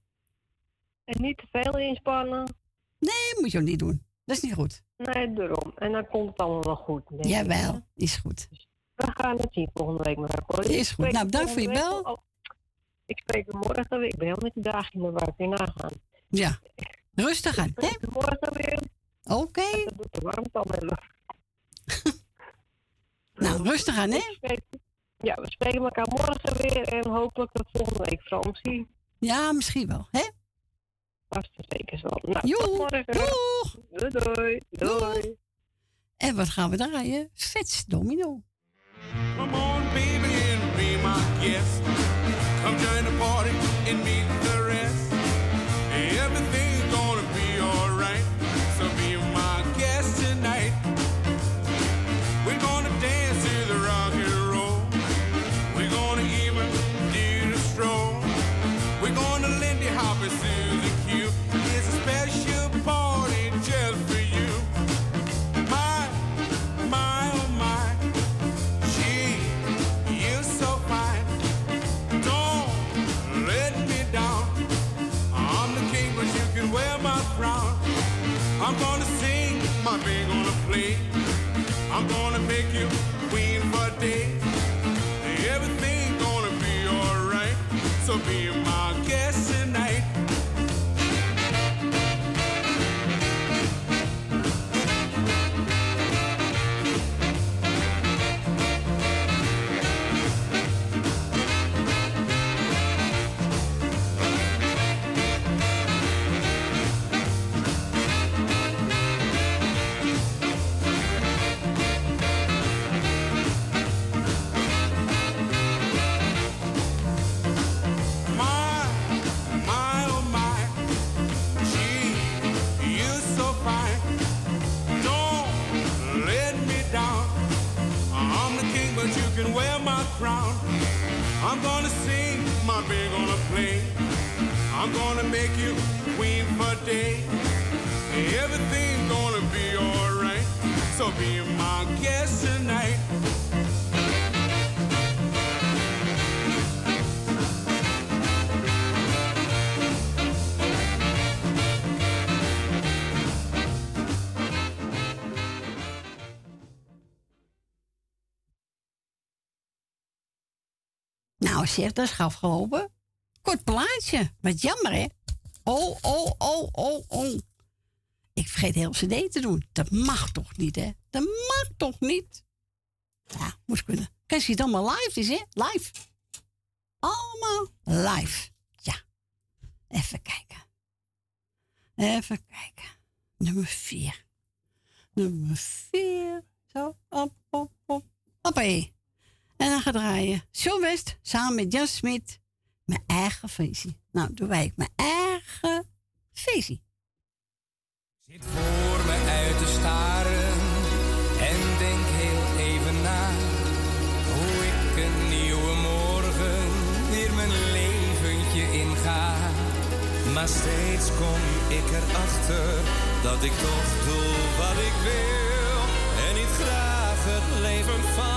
En niet te veel inspannen. Nee, moet je ook niet doen. Dat is niet goed. Nee, daarom. En dan komt het allemaal wel goed. Jawel, is goed. We gaan het zien volgende week, mevrouw Corrie. Is goed. Nou, bedankt voor je bel. Oh, ik spreek morgen weer. Ik ben heel met die dagen in de. Kun je nagaan. Ja. Rustig aan, hè? Morgen weer. Oké. Dat doet de warmte al met me. Nou, rustig aan, hè? Ja, we spreken elkaar morgen weer. En hopelijk tot volgende week Frans zien. Ja, misschien wel, hè? Vast en zeker wel. Nou, Joe, tot morgen. doeg. Doei, doei. Doei. En wat gaan we draaien? Vets Domino. Come on, baby, and be my guest. Come join the party and meet So be my guest zeg, dat is gauw afgelopen. Kort plaatje. Wat jammer, hè? Oh, oh, oh, oh, oh. Ik vergeet heel cd te doen. Dat mag toch niet, hè? Dat mag toch niet? Ja, moest kunnen. Kijk, je het allemaal live is, hè? Live. Allemaal live. Ja. Even kijken. Even kijken. Nummer vier. Nummer vier. Zo, op, op, op. Hoppé. En dan gaan draaien. John West samen met Jan Smit. Mijn eigen feestje. Nou, doe wij mijn eigen feestje. voor me uit te staren en denk heel even na hoe ik een nieuwe morgen weer mijn leventje inga. Maar steeds kom ik erachter dat ik toch doe wat ik wil en niet graag het leven van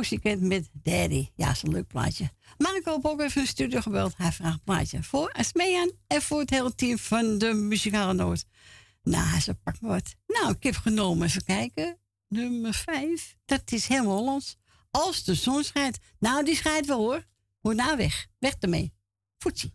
Pussycat met Daddy. Ja, is een leuk plaatje. Marco heeft ook even een studio gebeld. Hij vraagt plaatje voor Asmean en voor het hele team van de Muzikale Noot. Nou, ze pak maar wat. Nou, ik heb genomen, even kijken. Nummer 5. Dat is helemaal Hollands. Als de zon schijnt. Nou, die schijnt wel hoor. Moet nou weg. Weg ermee. Voetsie.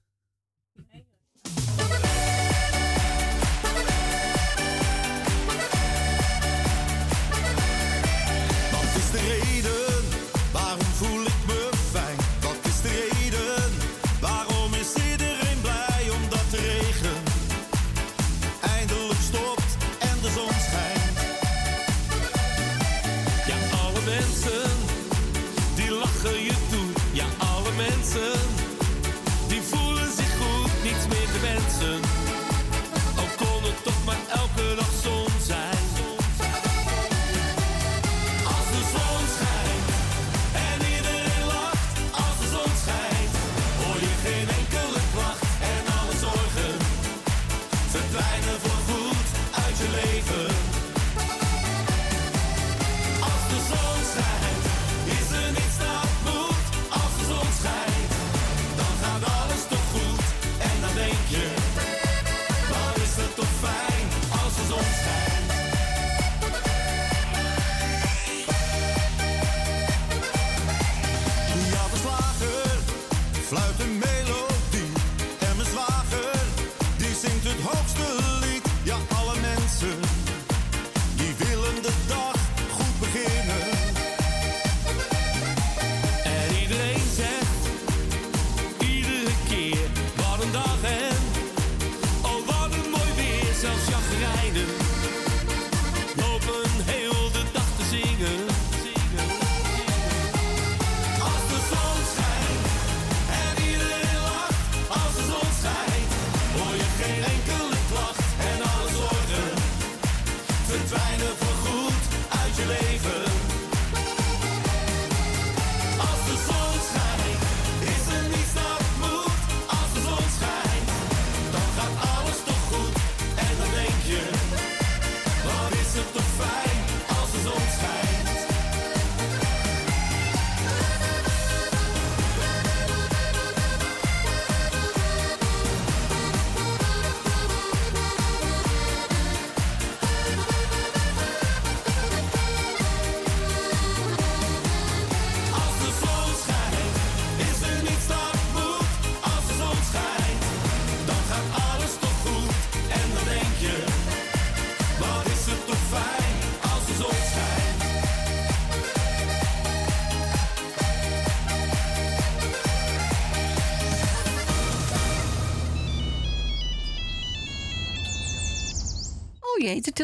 Fluit een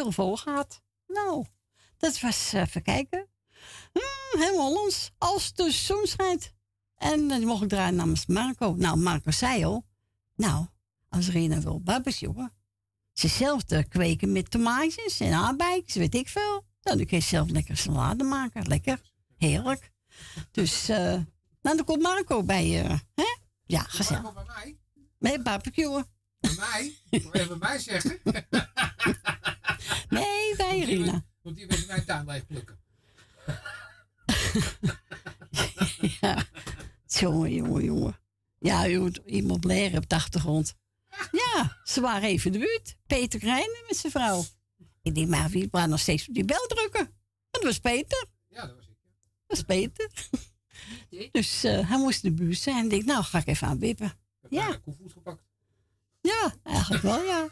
telefoon gaat. Nou, dat was, eh, even kijken. Hmm, helemaal Hollands. Als de zon schijnt. En eh, die mocht ik draaien namens Marco. Nou, Marco zei al. Nou, als Rina wil barbecuen. Ze zelf te kweken met tomaatjes en aardbeidjes, weet ik veel. Nou, dan kun je zelf lekker salade maken. Lekker. Heerlijk. Dus, eh, nou, dan komt Marco bij je. hè? Ja, gezellig. Marco bij mij? Met barbecuen. Bij mij? Moet even bij mij zeggen? Nee, bij Rina. Want die wil mijn tuin blijven plukken. ja. Jongen, jongen, jongen. Ja, je moet iemand blaren op de achtergrond. Ja, ze waren even in de buurt. Peter Krijnen met zijn vrouw. Ik denk, maar wie waar nog steeds op die bel drukken? En dat was Peter. Ja, dat was ik. Dat was Peter. dus eh, hij moest in de buurt zijn. En ik denk, nou, ga ik even aan wippen. Ja. Koevoet gepakt. Ja, eigenlijk wel, ja.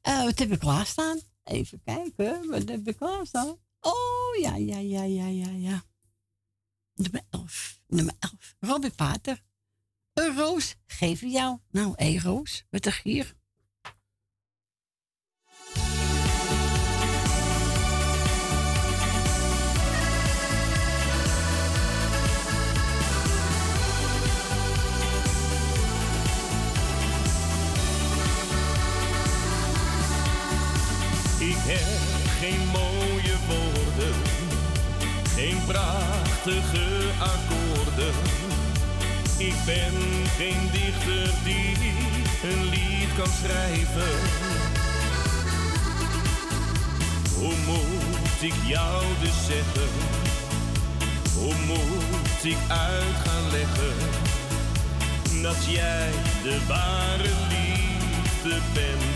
Eh, wat heb ik klaarstaan? Even kijken, wat heb ik klaarstaan? Oh, ja, ja, ja, ja, ja, ja. Nummer 11. Nummer 11. Robbie Pater. Een roos geef ik jou. Nou, één roos met een gier. Heb geen mooie woorden, geen prachtige akkoorden. Ik ben geen dichter die een lied kan schrijven. Hoe moet ik jou dus zeggen? Hoe moet ik uit gaan leggen dat jij de ware liefde bent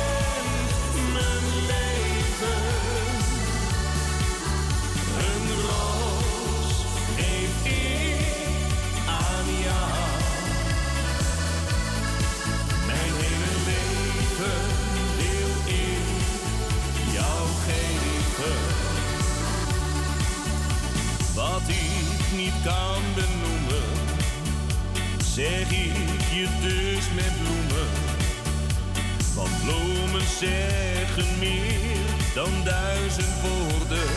zeg ik je dus met bloemen. Want bloemen zeggen meer dan duizend woorden.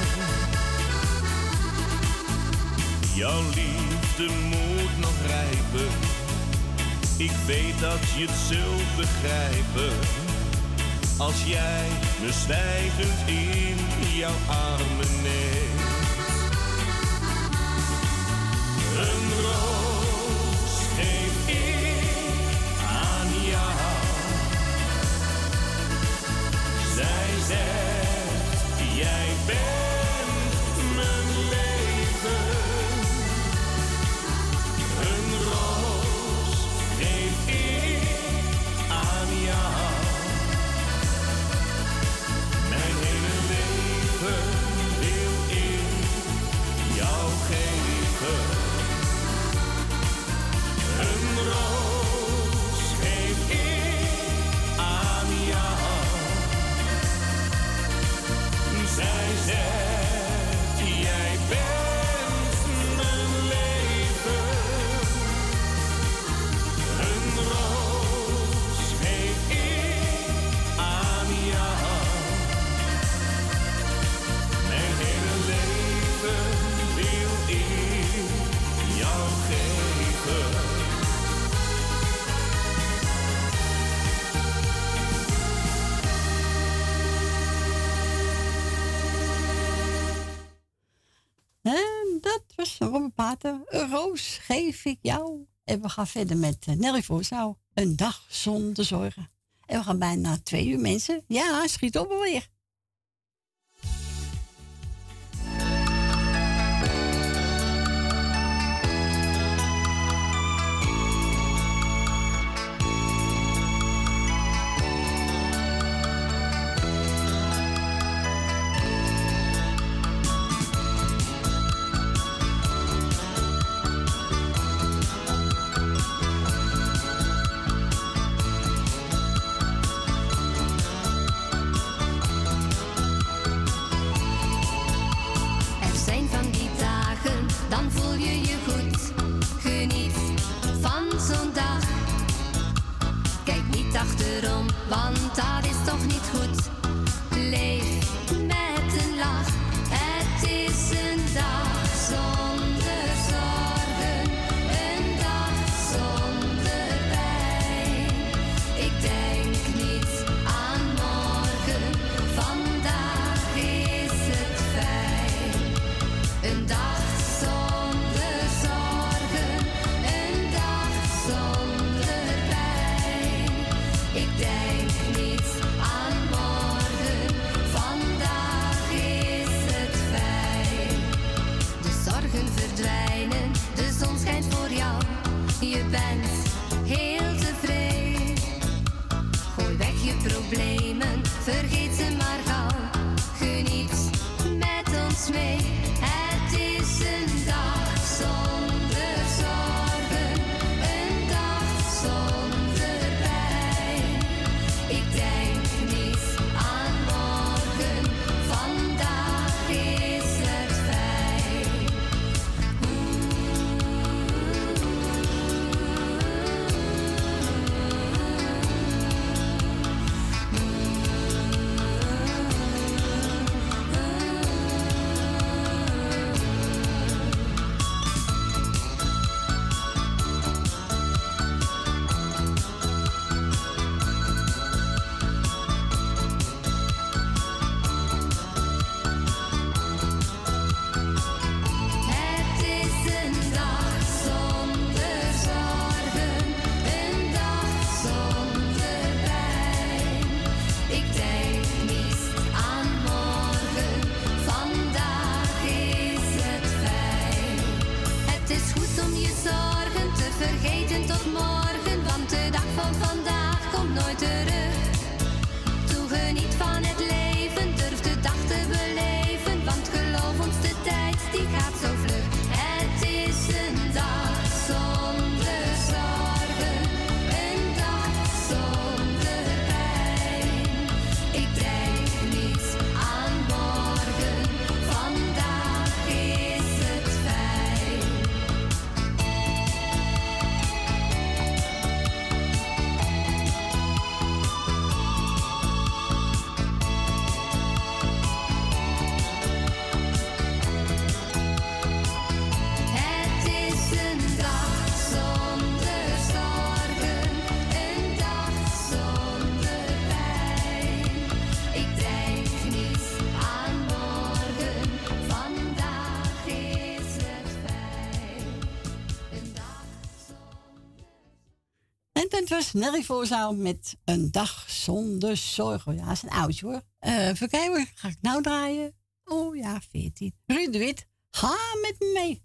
Jouw liefde moet nog rijpen. Ik weet dat je het zult begrijpen. Als jij me zwijgend in jouw armen neemt. Een roos zegt, jij bent Zij zegt, Een roos geef ik jou. En we gaan verder met eh, Nelly Voorzouw. Een dag zonder zorgen. En we gaan bijna twee uur, mensen. Ja, schiet op alweer. Nerrivoorzaal met een dag zonder zorgen. Oh ja, dat is een oudje hoor. Uh, even kijken, ga ik nou draaien? Oh ja, 14. Ruud de Wit, ga met me mee.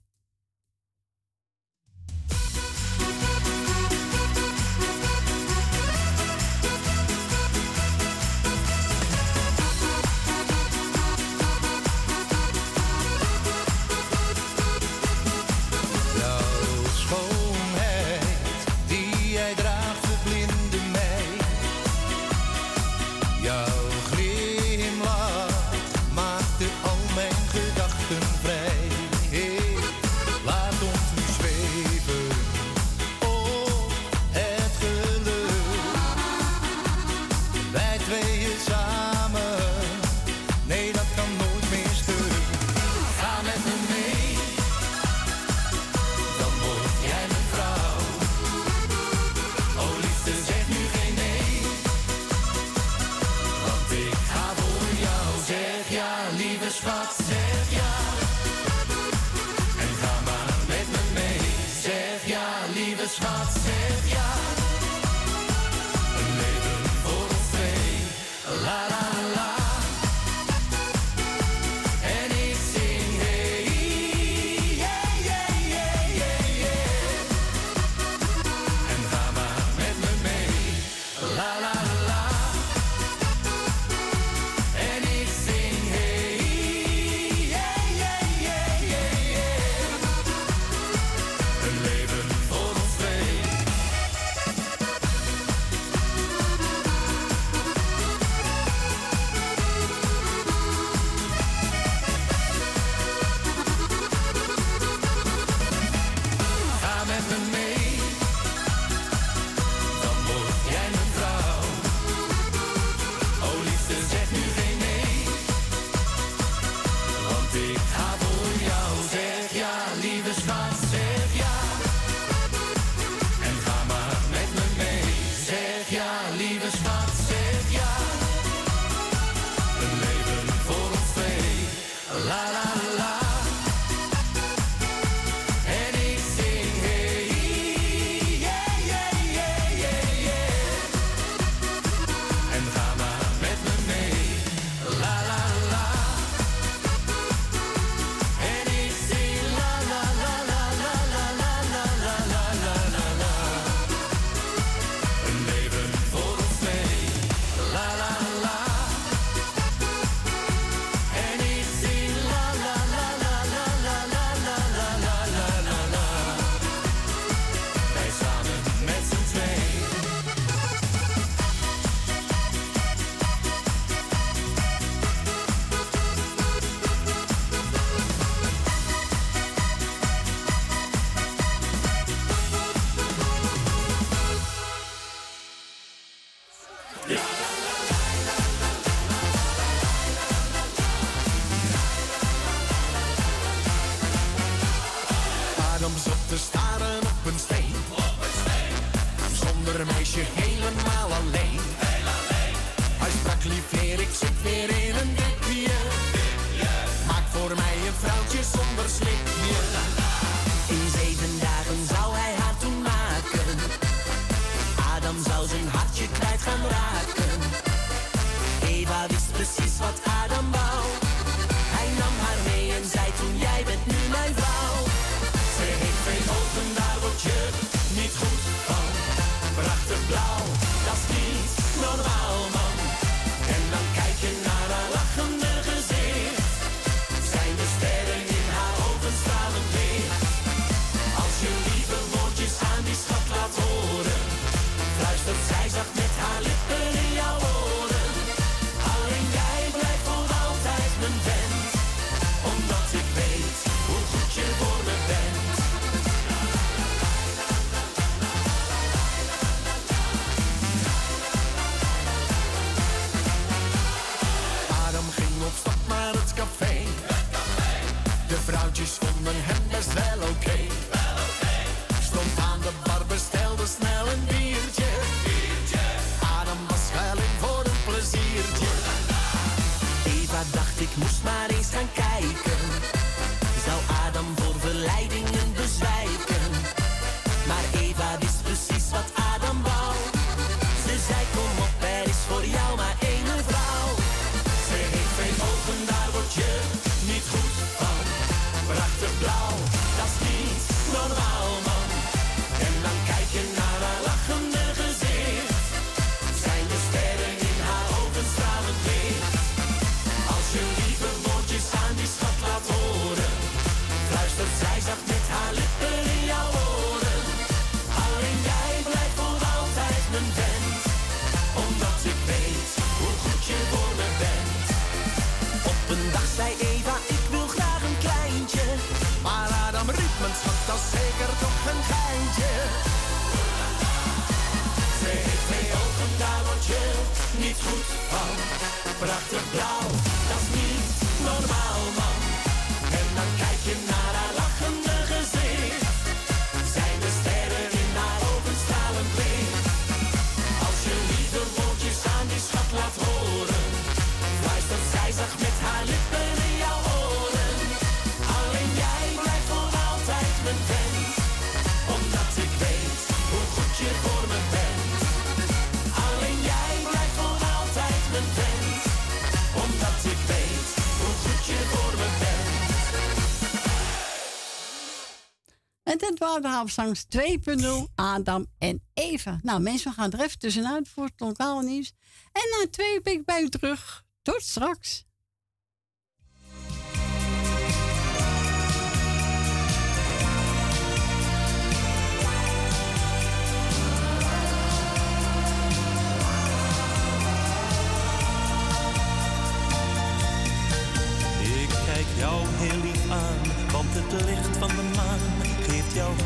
En dat waren de Havenslangs 2.0, Adam en Eva. Nou mensen, we gaan er even tussenuit voor het lokale nieuws. En na twee weken bij terug. Tot straks.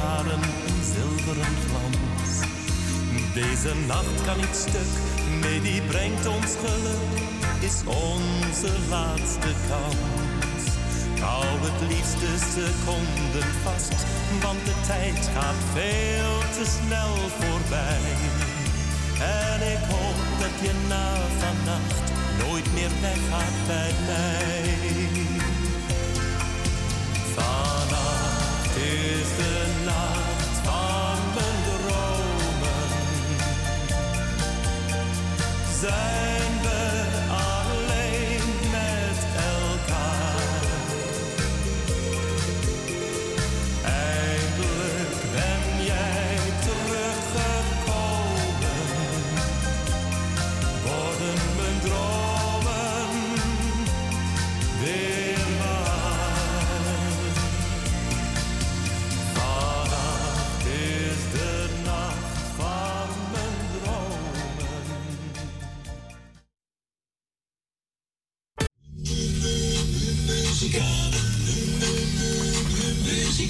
een zilveren glans. Deze nacht kan niet stuk, nee die brengt ons geluk, is onze laatste kans. Hou het liefst de seconden vast, want de tijd gaat veel te snel voorbij. En ik hoop dat je na vannacht nooit meer weg gaat bij mij. Vannacht is de desire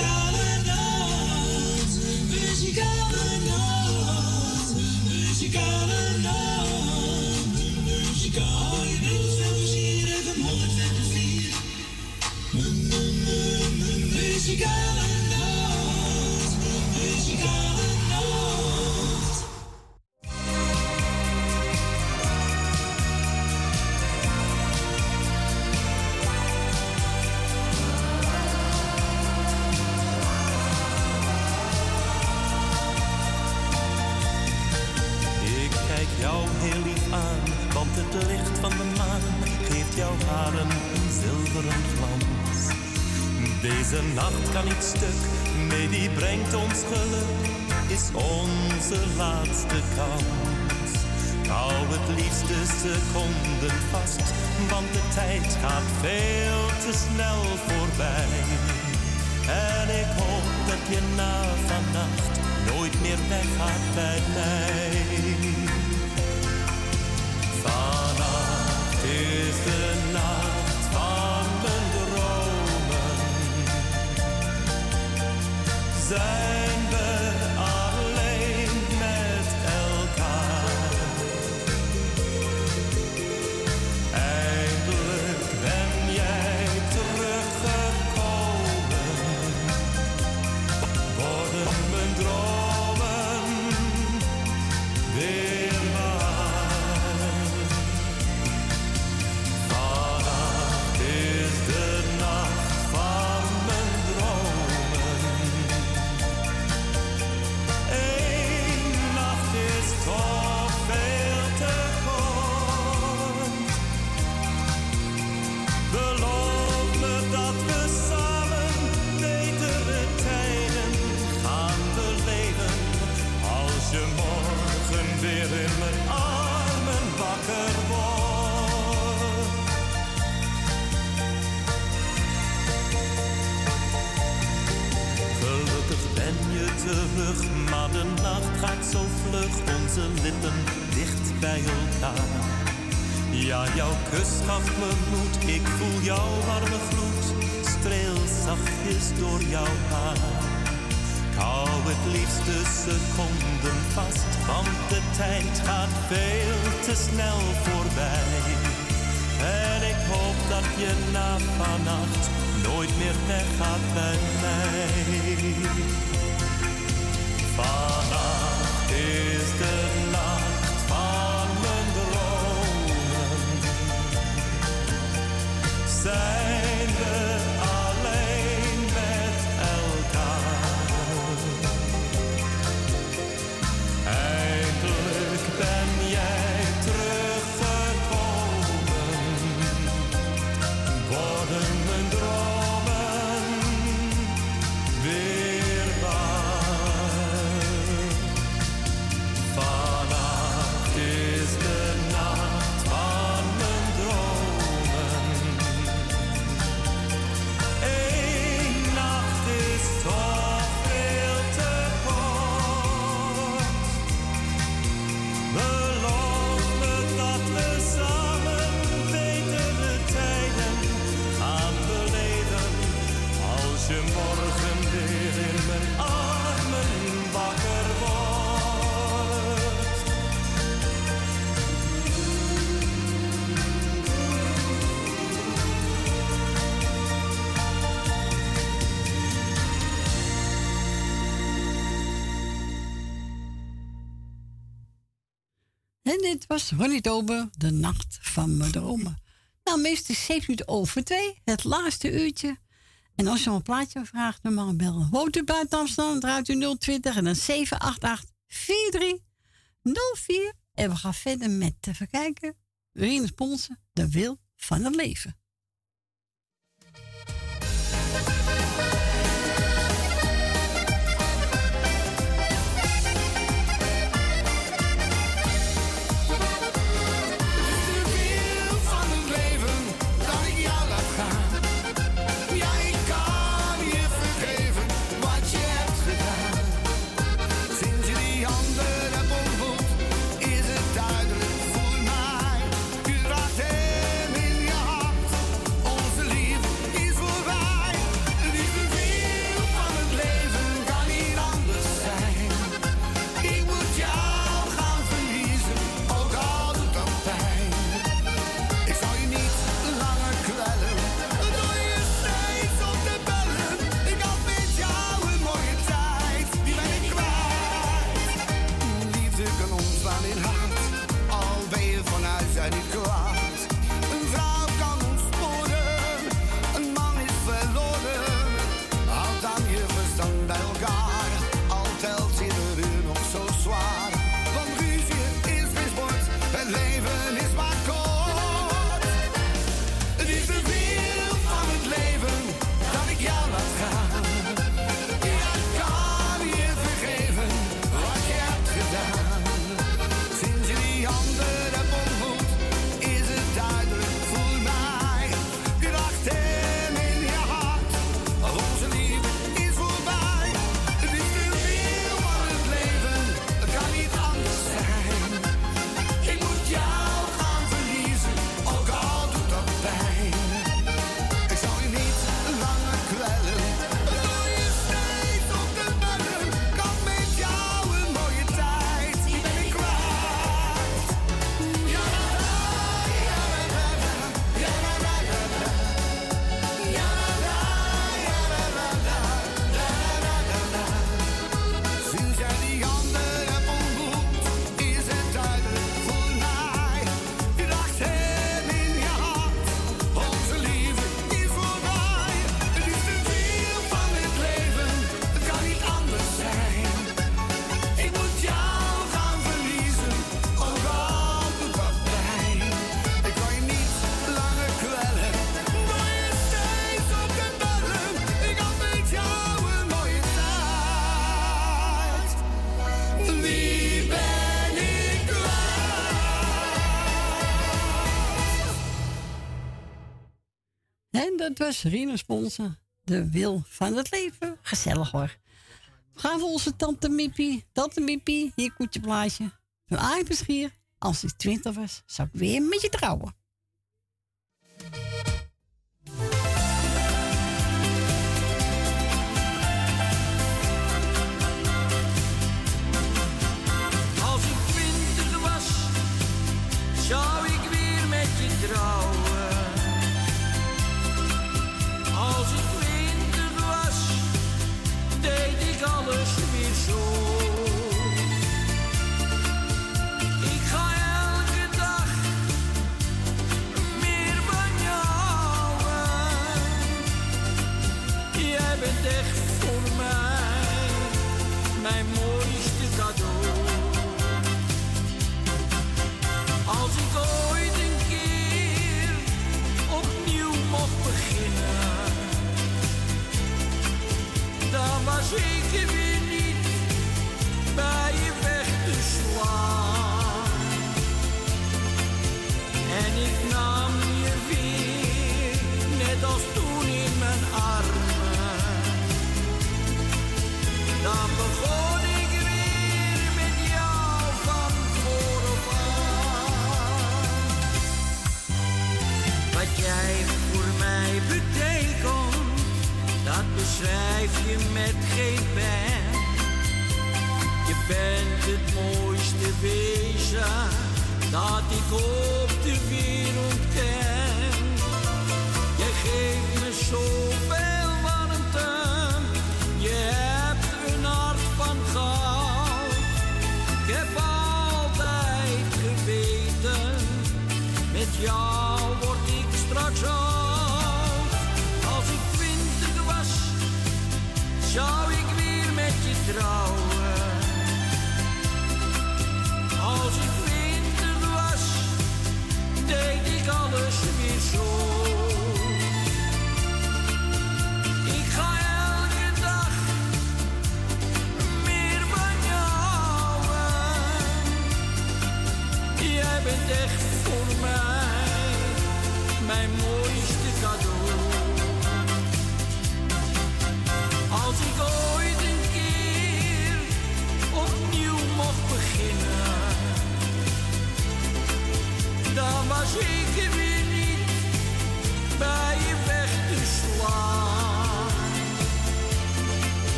gonna onze laatste kans. Hou het liefst seconden vast, want de tijd gaat veel te snel voorbij. En ik hoop dat je na vannacht nooit meer weg gaat bij mij. Vannacht is de nacht van mijn dromen. Zij dicht bij elkaar. Ja, jouw kus gaf me moed, ik voel jouw warme gloed, streel zachtjes door jouw haar. Ik hou het liefst de seconden vast, want de tijd gaat veel te snel voorbij. En ik hoop dat je na vannacht nooit meer weggaat bij mij. was Ronnie Dober, de nacht van mijn dromen. Nou, meestal 7 uur over 2, het laatste uurtje. En als je een plaatje vraagt, normaal bellen. Woont u buiten Amsterdam, draait u 020 en dan 788 4304. En we gaan verder met, te verkijken. Rien Sponsen, de wil van het leven. Het was Rina Sponsen, de wil van het leven. Gezellig hoor. We gaan voor onze tante Miepie. Tante Miepie, hier koetje blaasje. Van Aaiperschier, als ik twintig was, zou ik weer met je trouwen. Ik weer niet bij je weg te slaan. En ik nam je weer, net als toen in mijn armen. Dan begon ik weer met jou van vooraf. Wat jij dat beschrijf je met geen pen. Je bent het mooiste wezen dat ik op de wereld.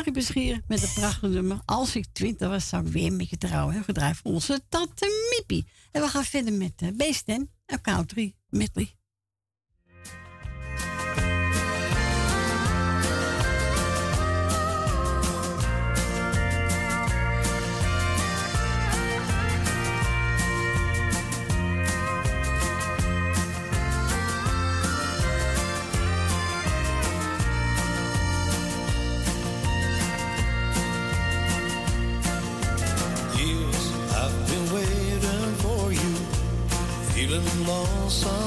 Arie Beschieren met een prachtige nummer. Als ik twintig was, zou ik weer met je trouwen. Gedraaid onze tante mippie. En we gaan verder met eh, uh, Beesten en Country Medley. soul.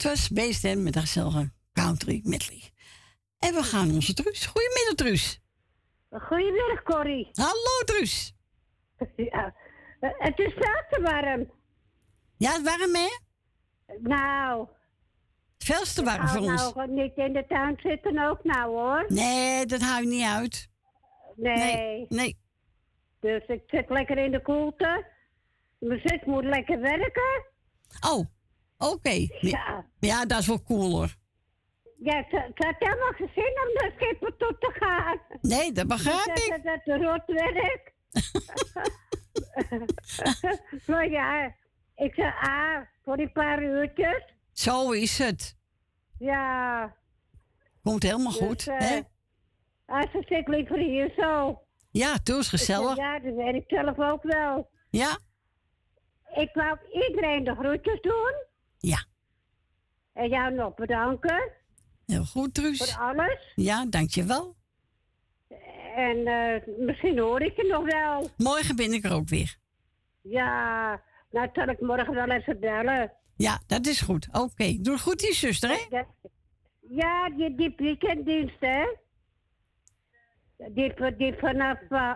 Dit was Beesten met de gezellige country medley. En we gaan onze Truus. Goedemiddag, Truus. Goedemiddag, Corrie. Hallo, Truus. Ja, eh, het is veel te warm. Ja, het warm, hè? Nou. Veel te warm voor hou ons. nou niet in de tuin zitten ook nou, hoor. Nee, dat hou je niet uit. Nee. Nee, nee. Dus ik zit lekker in de koelte. Mijn zus moet lekker werken. Oh, oké. Ja. Ja, dat is wel cool, hoor. Ja, had helemaal geen zin om naar Schiphol toe te gaan. Nee, dat begrijp ik. dat het rot werk. maar ja, ik zei, ah, voor die paar uurtjes. Zo is het. Ja. Komt helemaal goed, Dus, eh, hè? Als ze zit liever hier zo. Ja, toen is Ik zeg, gezellig. Ja, dat weet ik zelf ook wel. Ja? Ik wou iedereen de groetjes doen. Ja. En jou nog bedanken Heel goed, Truus. voor alles. Ja, dankjewel. En eh, misschien hoor ik je nog wel. Morgen ben ik er ook weer. Ja, nou zal ik morgen wel even bellen. Ja, dat is goed. Oké, doe goed, die zuster, hè? Ja, die, die weekenddienst, hè? Die, die vanaf eh,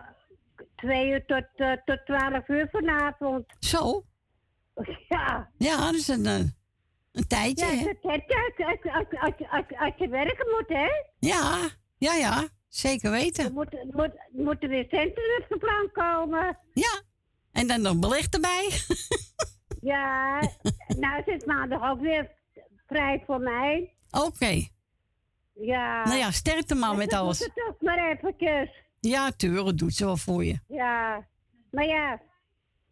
twee uur tot, eh, tot twaalf uur vanavond. Zo? Ja. Ja, dat is een, eh, een tijdje, Ja, dat heb je als, als, je werken moet, hè? Ja, Ja, ja, zeker weten. Er moet, moet, moeten weer centen op de plan komen. Ja, en dan nog belicht erbij. Ja, nou zit maandag ook weer vrij voor mij. Oké. Ja. Nou ja, sterkte maar met alles. moet het toch maar eventjes. Ja, tuurlijk, doet ze wel voor je. Ja. Maar ja,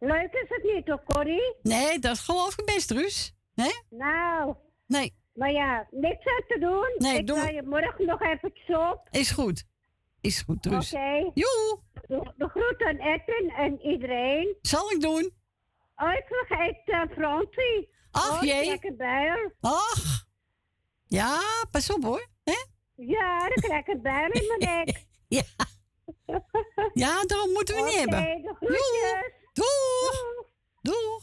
leuk is het niet toch, Corrie? Nee, dat geloof ik best, Ruus. Hè? Nou. Nee. Maar ja, niks aan te doen. Nee, ik doe- ga je morgen nog eventjes op. Is goed. Is goed, Oké. Ruus. Joe. De, de groet aan Edwin en iedereen. Zal ik doen. Oh, ik vergeet uh, Fransie. Ach, oh, jee. Lekker bij. Ach. Ja, pas op hoor. Hè? Ja, dan krijg ik in mijn nek. Ja. Ja, daarom moeten we niet Oké, hebben. de groetjes. Doeg.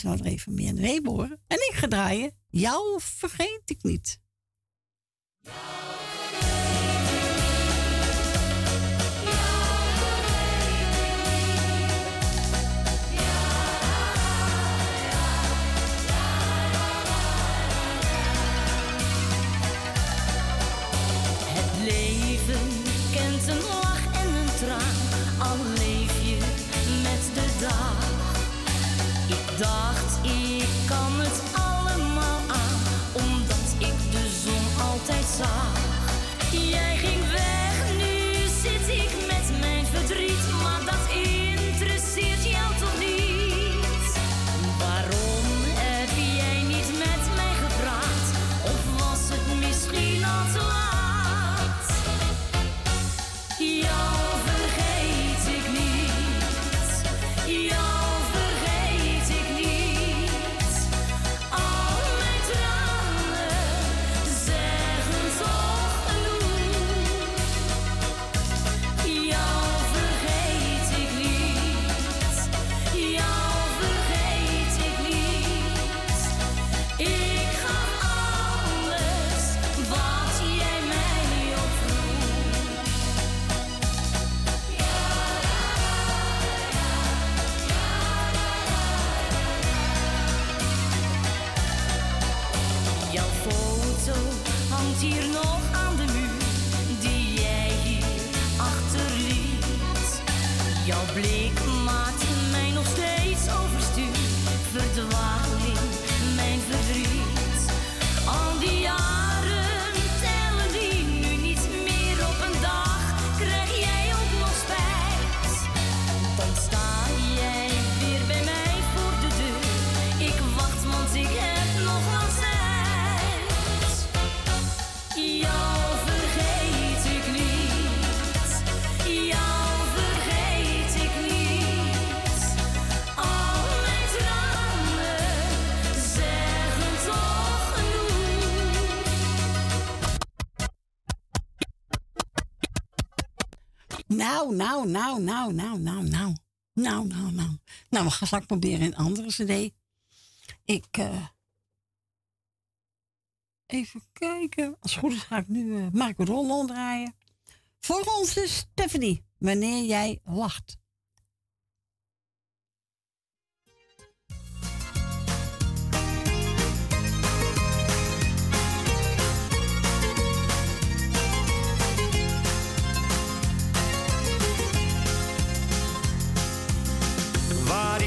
Ze er even meer een week horen. En ik ga draaien. Jou vergeet ik niet. Nou, nou, nou, nou, nou, nou, nou. Nou, nou, nou. Nou, we gaan straks proberen een andere cd. Ik... eh, even kijken. Als het goed is ga ik nu eh, Marco Rollo draaien. Voor onze Stephanie. Wanneer jij lacht.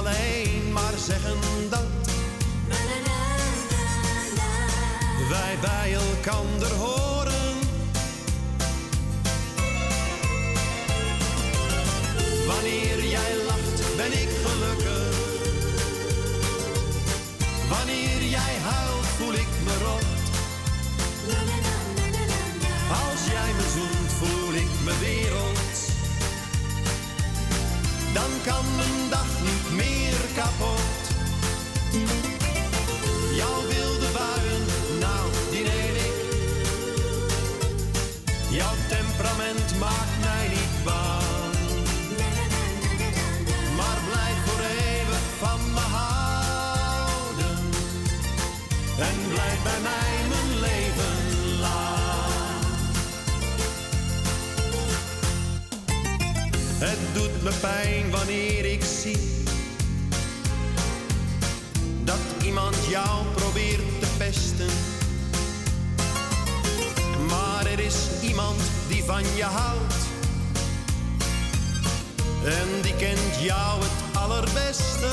alleen maar zeggen dat wij bij elkander horen. Wanneer jij lacht, ben ik gelukkig. Dan kan mijn dag niet meer kapot. Jouw wilde buien, nou, die neem ik. Jouw temperament maakt mij niet bang. Maar blijf voor eeuwig van me houden. En blijf bij mij mijn leven lang. Me pijn wanneer ik zie dat iemand jou probeert te pesten. Maar er is iemand die van je houdt. En die kent jou het allerbeste.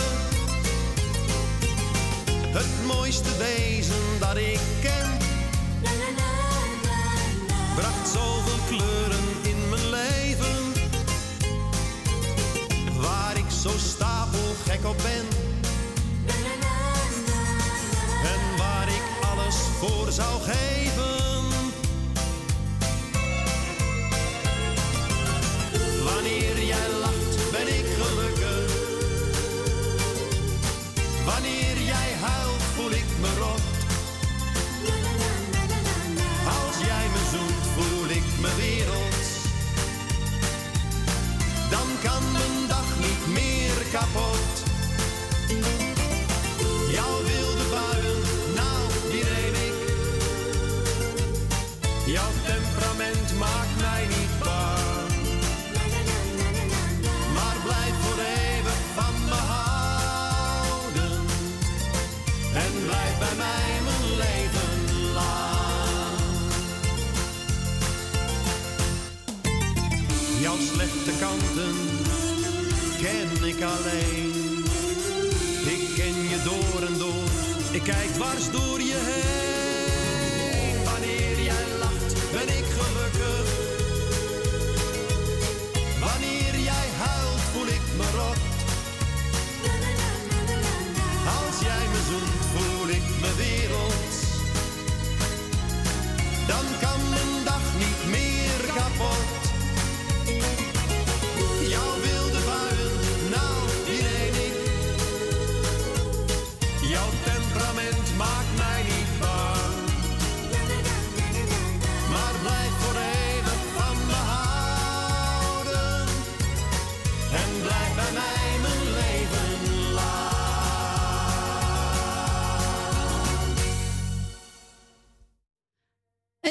Het mooiste wezen dat ik ken. Bracht zoveel kleuren zo stapelgek op ben. En waar ik alles voor zou geven.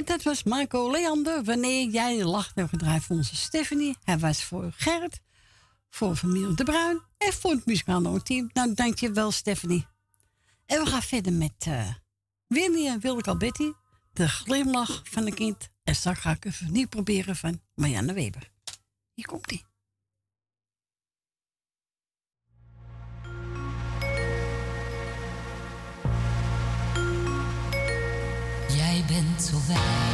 Dat was Marco Leander. Wanneer jij lacht, we gedraaid voor onze Stephanie. Hij was voor Gerrit, voor familie De Bruin en voor het muzikale team. Nou, dankjewel Stephanie. En we gaan verder met eh Winnie en Wilde Alberti. De glimlach van een kind. En straks ga ik even niet proberen van Marianne Weber. Hier komt ie.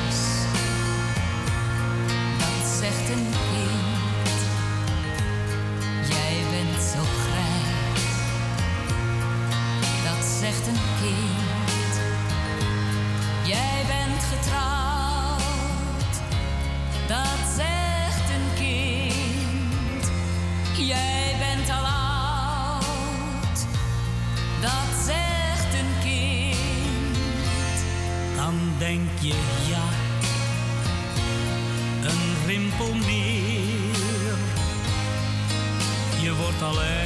Je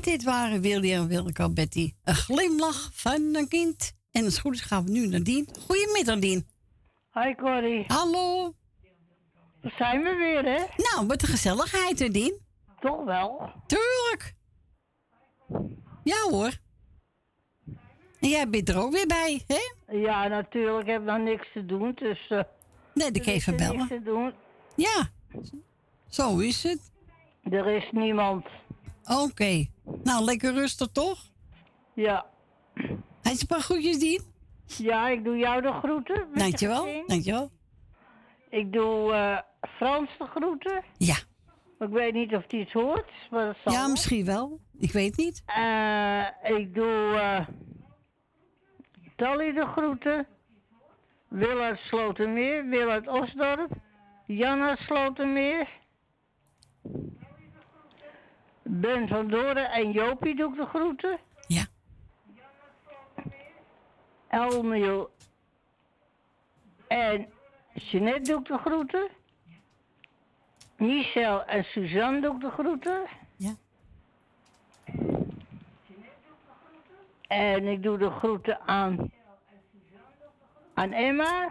En dit waren Willy en Wilke Betty. Een glimlach van een kind. En als het goed is gaan we nu naar Dien. Goedemiddag, Dien. Hi Corrie. Hallo. Daar zijn we weer, hè? Nou, wat een gezelligheid, hè, Dien? Toch wel. Tuurlijk. Ja hoor. En jij bent er ook weer bij, hè? Ja, natuurlijk. Ik heb nog niks te doen, dus... eh Nee, ik even bellen. niks te doen. Ja, zo is het. Er is niemand. Oké. Nou, lekker rustig toch? Ja. Hij is een paar groetjes, Dien. Ja, ik doe jou de groeten. met je Dankjewel, dankjewel. Ik doe eh, Frans de groeten. Ja. Ik weet niet of hij iets hoort, maar dat zal Ja, wel. misschien wel. Ik weet niet. Eh, ik doe eh Tally de groeten. Wil uit Slotermeer, Wil uit Osdorp. Jan uit Slotermeer. Ben van Doren en Jopie doe ik de groeten. Ja. Elmiel en Jeanette doe ik de groeten. Michel en Suzanne doe ik de groeten. Ja. En ik doe de groeten aan, aan Emma.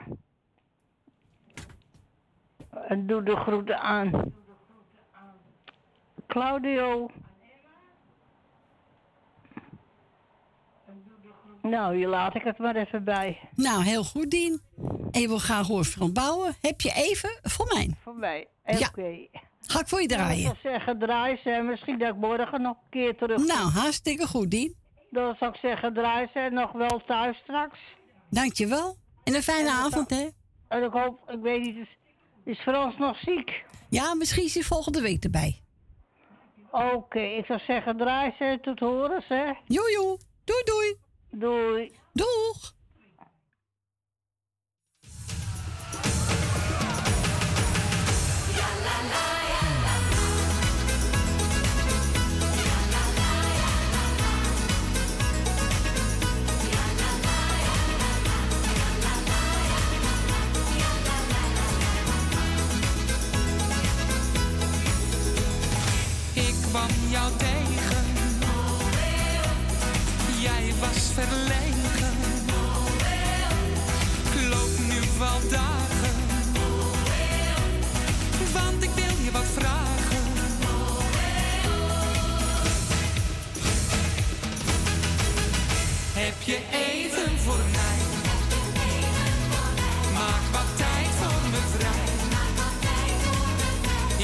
En doe de groeten aan Claudio. Nou, hier laat ik het maar even bij. Nou, heel goed, Dien. En je wil graag horen van bouwen. Heb je even voor mij? Voor mij. Ja. Oké. Ga ik voor je draaien. Ik zou zeggen, draai ze en misschien dat ik morgen nog een keer terug. Nou, hartstikke goed, Dien. Dan zou ik zeggen, draai ze en nog wel thuis straks. Dankjewel. En een fijne avond, hè? En ik hoop, ik weet niet, is Frans nog ziek? Ja, misschien is hij volgende week erbij. Oké, ik zou zeggen, draai ze tot horen, hè? Jojo, doei doei. Doei. Doeg. Verlegen. Loop nu wel dagen. Want ik wil je wat vragen. Heb je even voor mij? Maak wat tijd voor me vrij.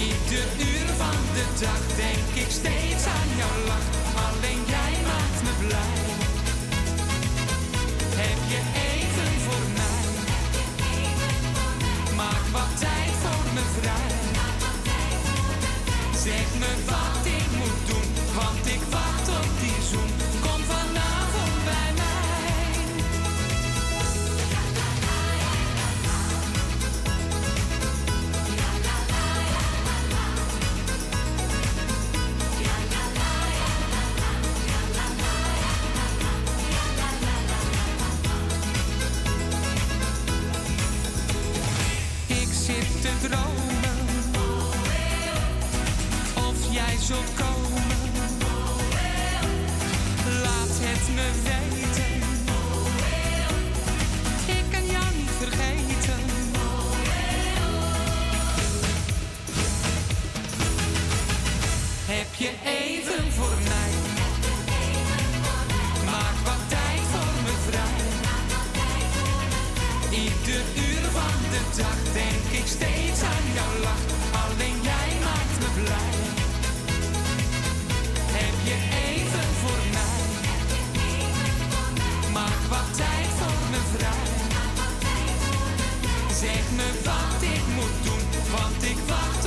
Ieder uur van de dag denk ik steeds aan jouw lach. Alleen jij maakt me blij. Even voor mij? Maak wat tijd voor me vrij. Zeg me wat ik moet doen, want ik wacht op die zoen. Ieder uur van de dag denk ik steeds aan jouw lach. Zeg me wat ik moet doen, want ik wacht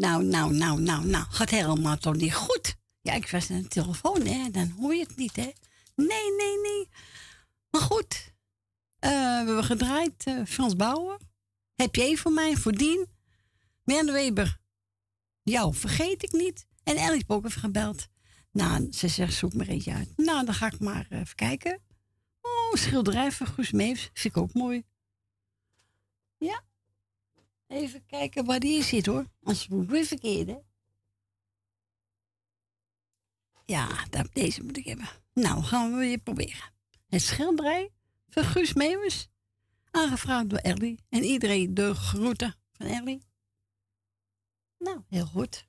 Nou, nou, nou, nou, nou. Gaat helemaal toch niet goed? Ja, ik was aan de telefoon, hè. Dan hoor je het niet, hè. Nee, nee, nee. Maar goed. Eh, we hebben gedraaid. eh, Frans Bauer. Heb je voor mij? Voor Dien. Weber. Jou vergeet ik niet. En Ellie heeft ook even gebeld. Nou, ze zegt, zoek maar eentje uit. Nou, dan ga ik maar eh, even kijken. Oh, schilderij van. Vind ik ook mooi. Ja. Even kijken waar die zit hoor. Anders moet weer verkeerd hè. Ja, dat, deze moet ik hebben. Nou, gaan we weer proberen. Het schilderij van Guus Meeuwis. Aangevraagd door Ellie. En iedereen de groeten van Ellie. Nou, heel goed.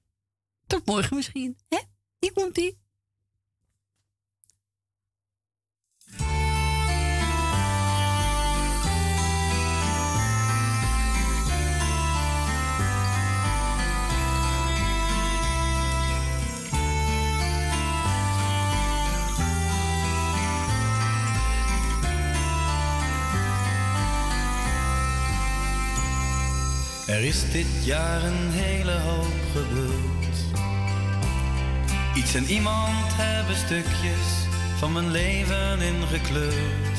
Tot morgen misschien. Hè? Hier komt Er is dit jaar een hele hoop gebeurd. Iets en iemand hebben stukjes van mijn leven ingekleurd.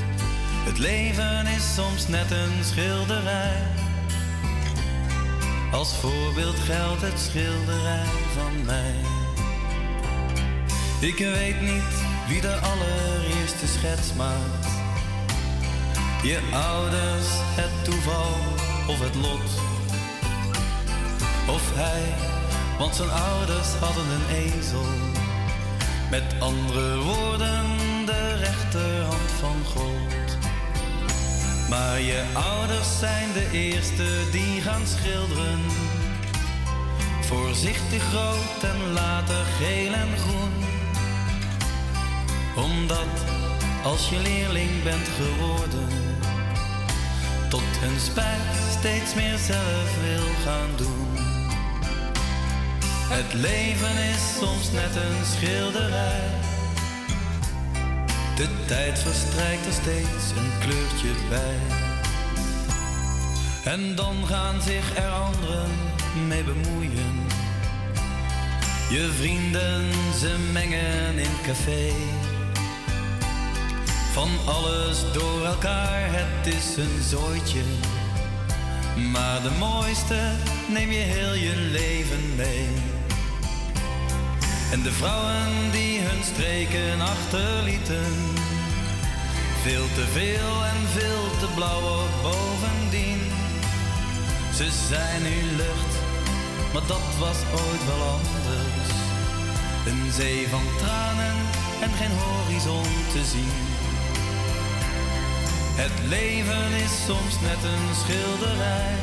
Het leven is soms net een schilderij. Als voorbeeld geldt het schilderij van mij. Ik weet niet wie de allereerste schets maakt. Je ouders, het toeval of het lot. Of hij, want zijn ouders hadden een ezel. Met andere woorden, de rechterhand van God. Maar je ouders zijn de eerste die gaan schilderen. Voorzichtig rood en later geel en groen. Omdat als je leerling bent geworden, tot hun spijt steeds meer zelf wil gaan doen. Het leven is soms net een schilderij. De tijd verstrijkt er steeds een kleurtje bij. En dan gaan zich er anderen mee bemoeien. Je vrienden, ze mengen in café. Van alles door elkaar, het is een zooitje. Maar de mooiste neem je heel je leven mee. En de vrouwen die hun streken achterlieten. Veel te veel en veel te blauw ook bovendien. Ze zijn nu lucht, maar dat was ooit wel anders. Een zee van tranen en geen horizon te zien. Het leven is soms net een schilderij.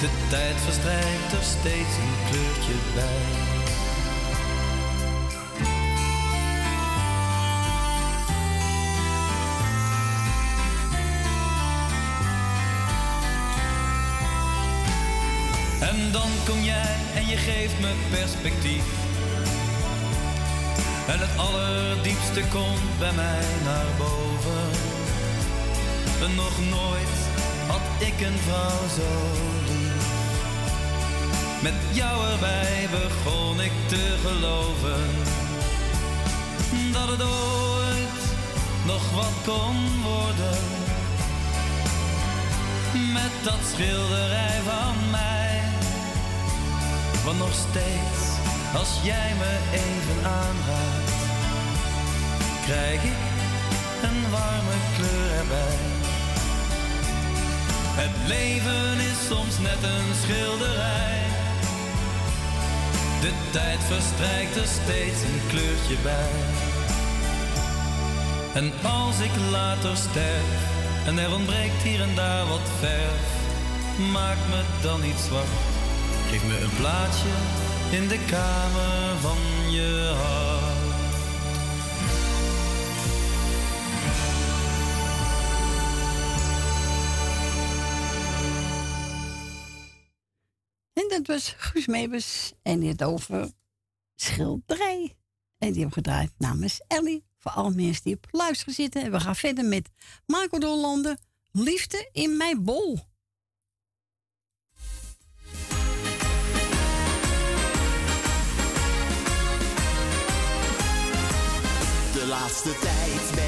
De tijd verstrijkt er steeds een kleurtje bij. En dan kom jij en je geeft me perspectief. En het allerdiepste komt bij mij naar boven. En nog nooit had ik een vrouw zo lief. Met jou erbij begon ik te geloven dat het ooit nog wat kon worden. Met dat schilderij van mij. Want nog steeds, als jij me even aanraakt, krijg ik een warme kleur erbij. Het leven is soms net een schilderij. De tijd verstrijkt er steeds een kleurtje bij. En als ik later sterf en er ontbreekt hier en daar wat verf, maak me dan niet zwart. Geef me een plaatsje in de kamer van je hart. En dat was Guus Meebers en die over schilderij. En die hebben gedraaid namens Ellie. Voor alle mensen die op luisteren zitten. En we gaan verder met Marco de Hollander. Liefde in mijn bol. Laatste tijd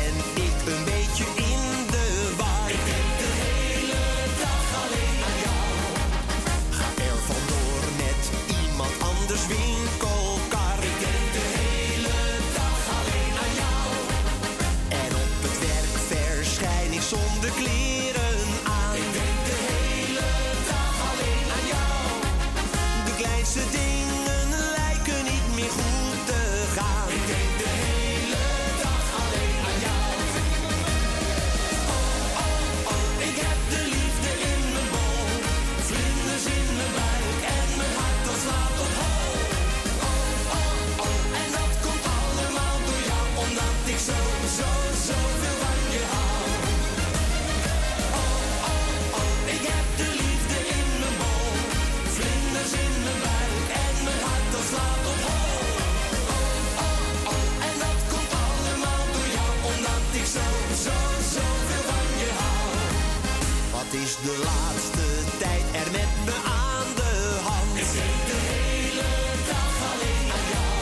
Wat is de laatste tijd er met me aan de hand? Ik denk de hele dag alleen aan jou.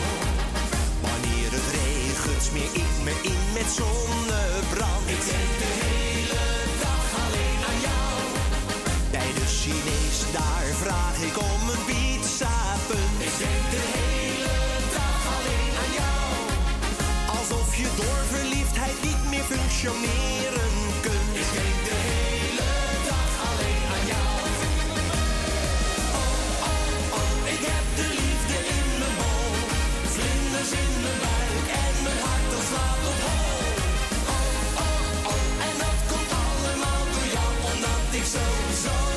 Wanneer het regent, smeer ik me in met zonnebrand. Ik denk de hele dag alleen aan jou. Bij de Chinees, daar vraag ik om een pizza punt. Ik denk de hele dag alleen aan jou. Alsof je door verliefdheid niet meer functioneren ik zo,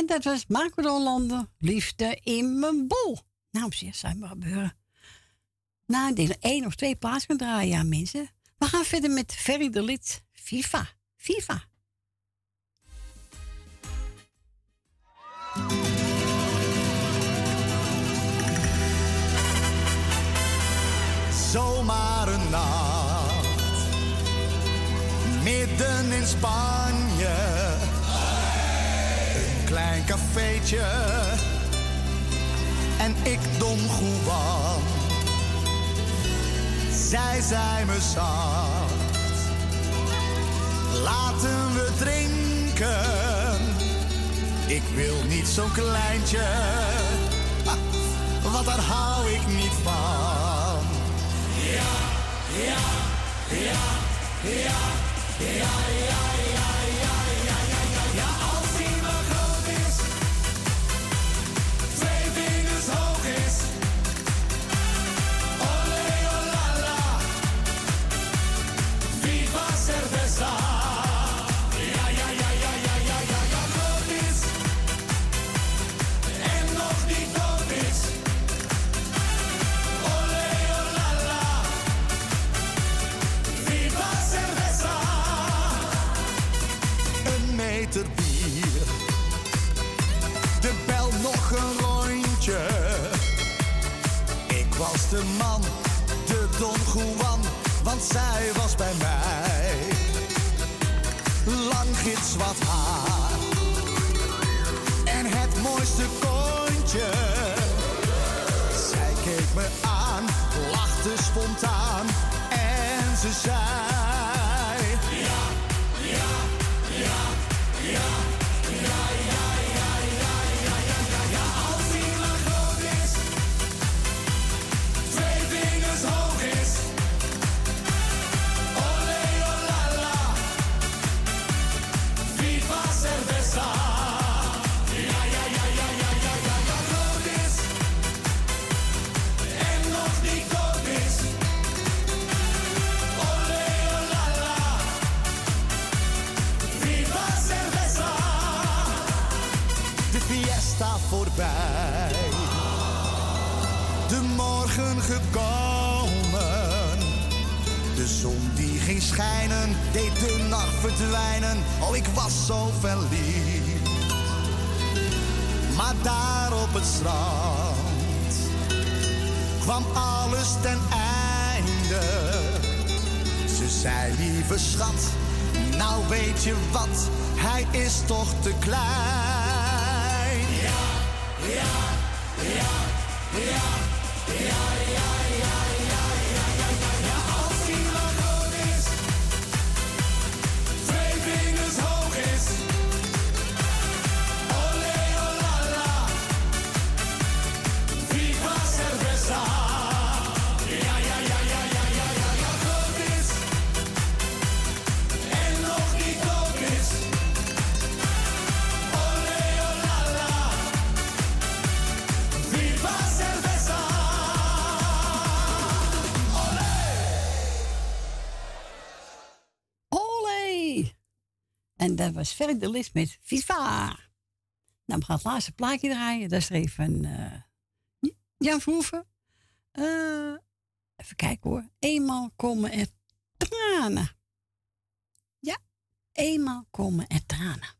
En dat was Marco de Hollander. Liefde in mijn bol. Nou, zeg, zou maar gebeuren. Ik denk dat één of twee plaats kan draaien, ja, mensen. We gaan verder met Ferry de Lid. FIFA. FIFA. Zomaar een nacht. Midden in Spanje. Cafeetje. En ik Don Juan. Zij zei me zacht. Laten we drinken. Ik wil niet zo'n kleintje. Want daar hou ik niet van. Ja, ja, ja, ja, ja, ja, ja, De man, de Don Juan, want zij was bij mij. Lang gids wat haar. En het mooiste kontje. Zij keek me aan, lachte spontaan en ze zei. Gekomen. De zon die ging schijnen, deed de nacht verdwijnen. Oh, ik was zo verliefd. Maar daar op het strand kwam alles ten einde. Ze zei, lieve schat, nou weet je wat, hij is toch te klein. Ja, ja, yeah. Was Ferry de Lis met Viva. Nou, we gaan het laatste plaatje draaien. Dat is er even eh, Jan Verhoeven. Eh, even kijken hoor. Eenmaal komen er tranen. Ja, eenmaal komen er tranen.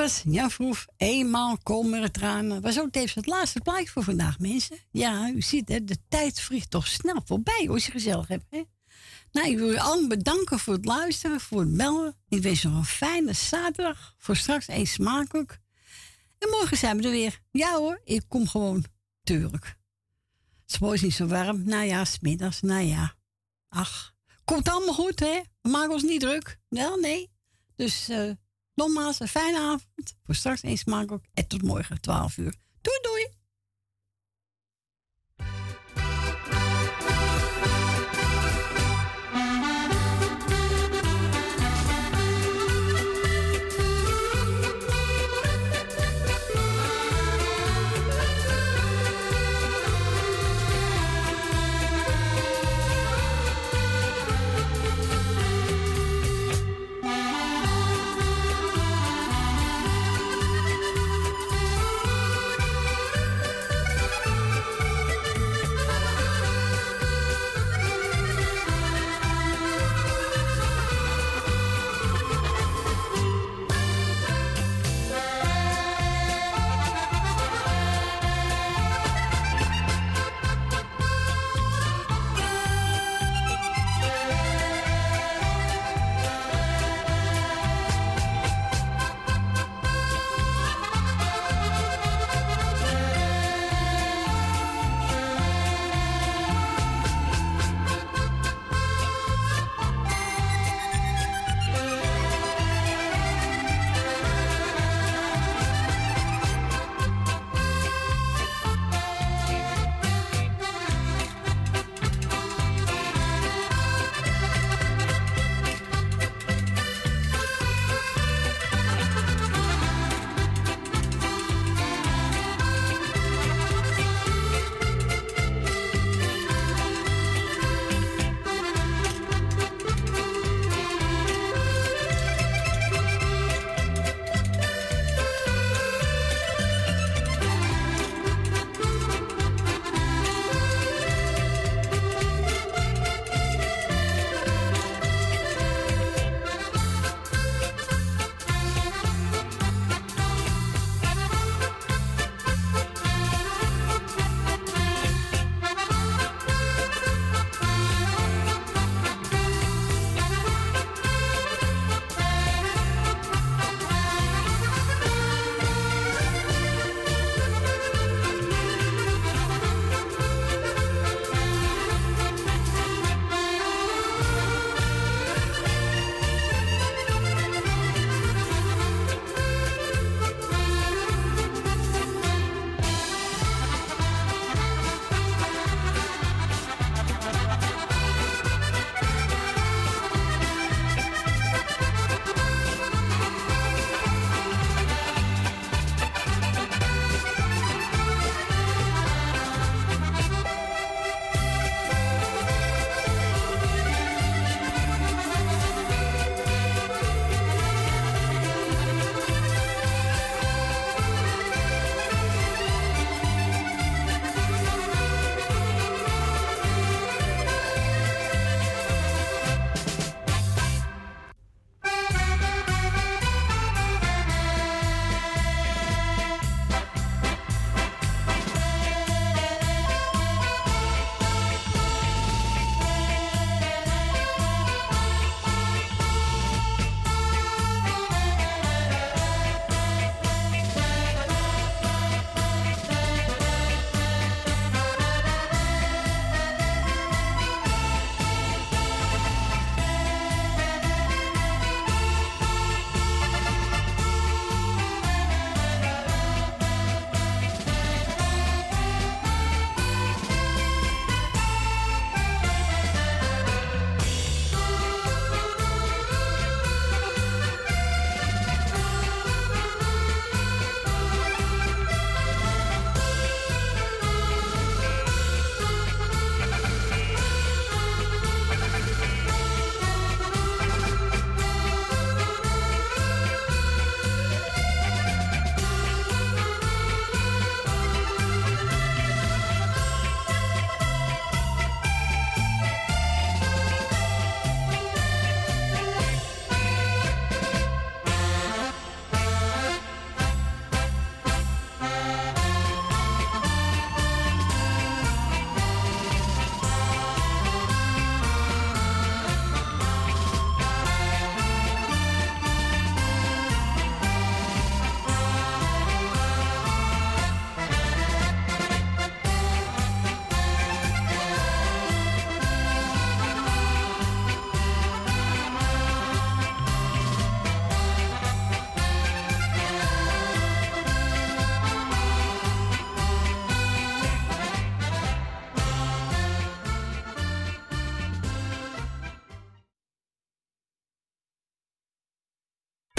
Was Jan Vroef. Eenmaal komen er tranen. Was ook tevens het laatste plaatje voor vandaag, mensen. Ja, u ziet hè, de tijd vliegt toch snel voorbij als je gezellig hebt. Hè? Nou, ik wil u allen bedanken voor het luisteren, voor het bellen. Ik wens nog een fijne zaterdag. Voor straks eet smakelijk. En morgen zijn we er weer. Ja hoor, ik kom gewoon. Tuurlijk. Het is niet zo warm. Nou ja, smiddags. Nou ja. Ach, komt allemaal goed, hè? We maken ons niet druk. Wel, nee. Dus eh nogmaals, een fijne avond. Voor straks eens smakelijk. En tot morgen, 12 uur. Doei, doei.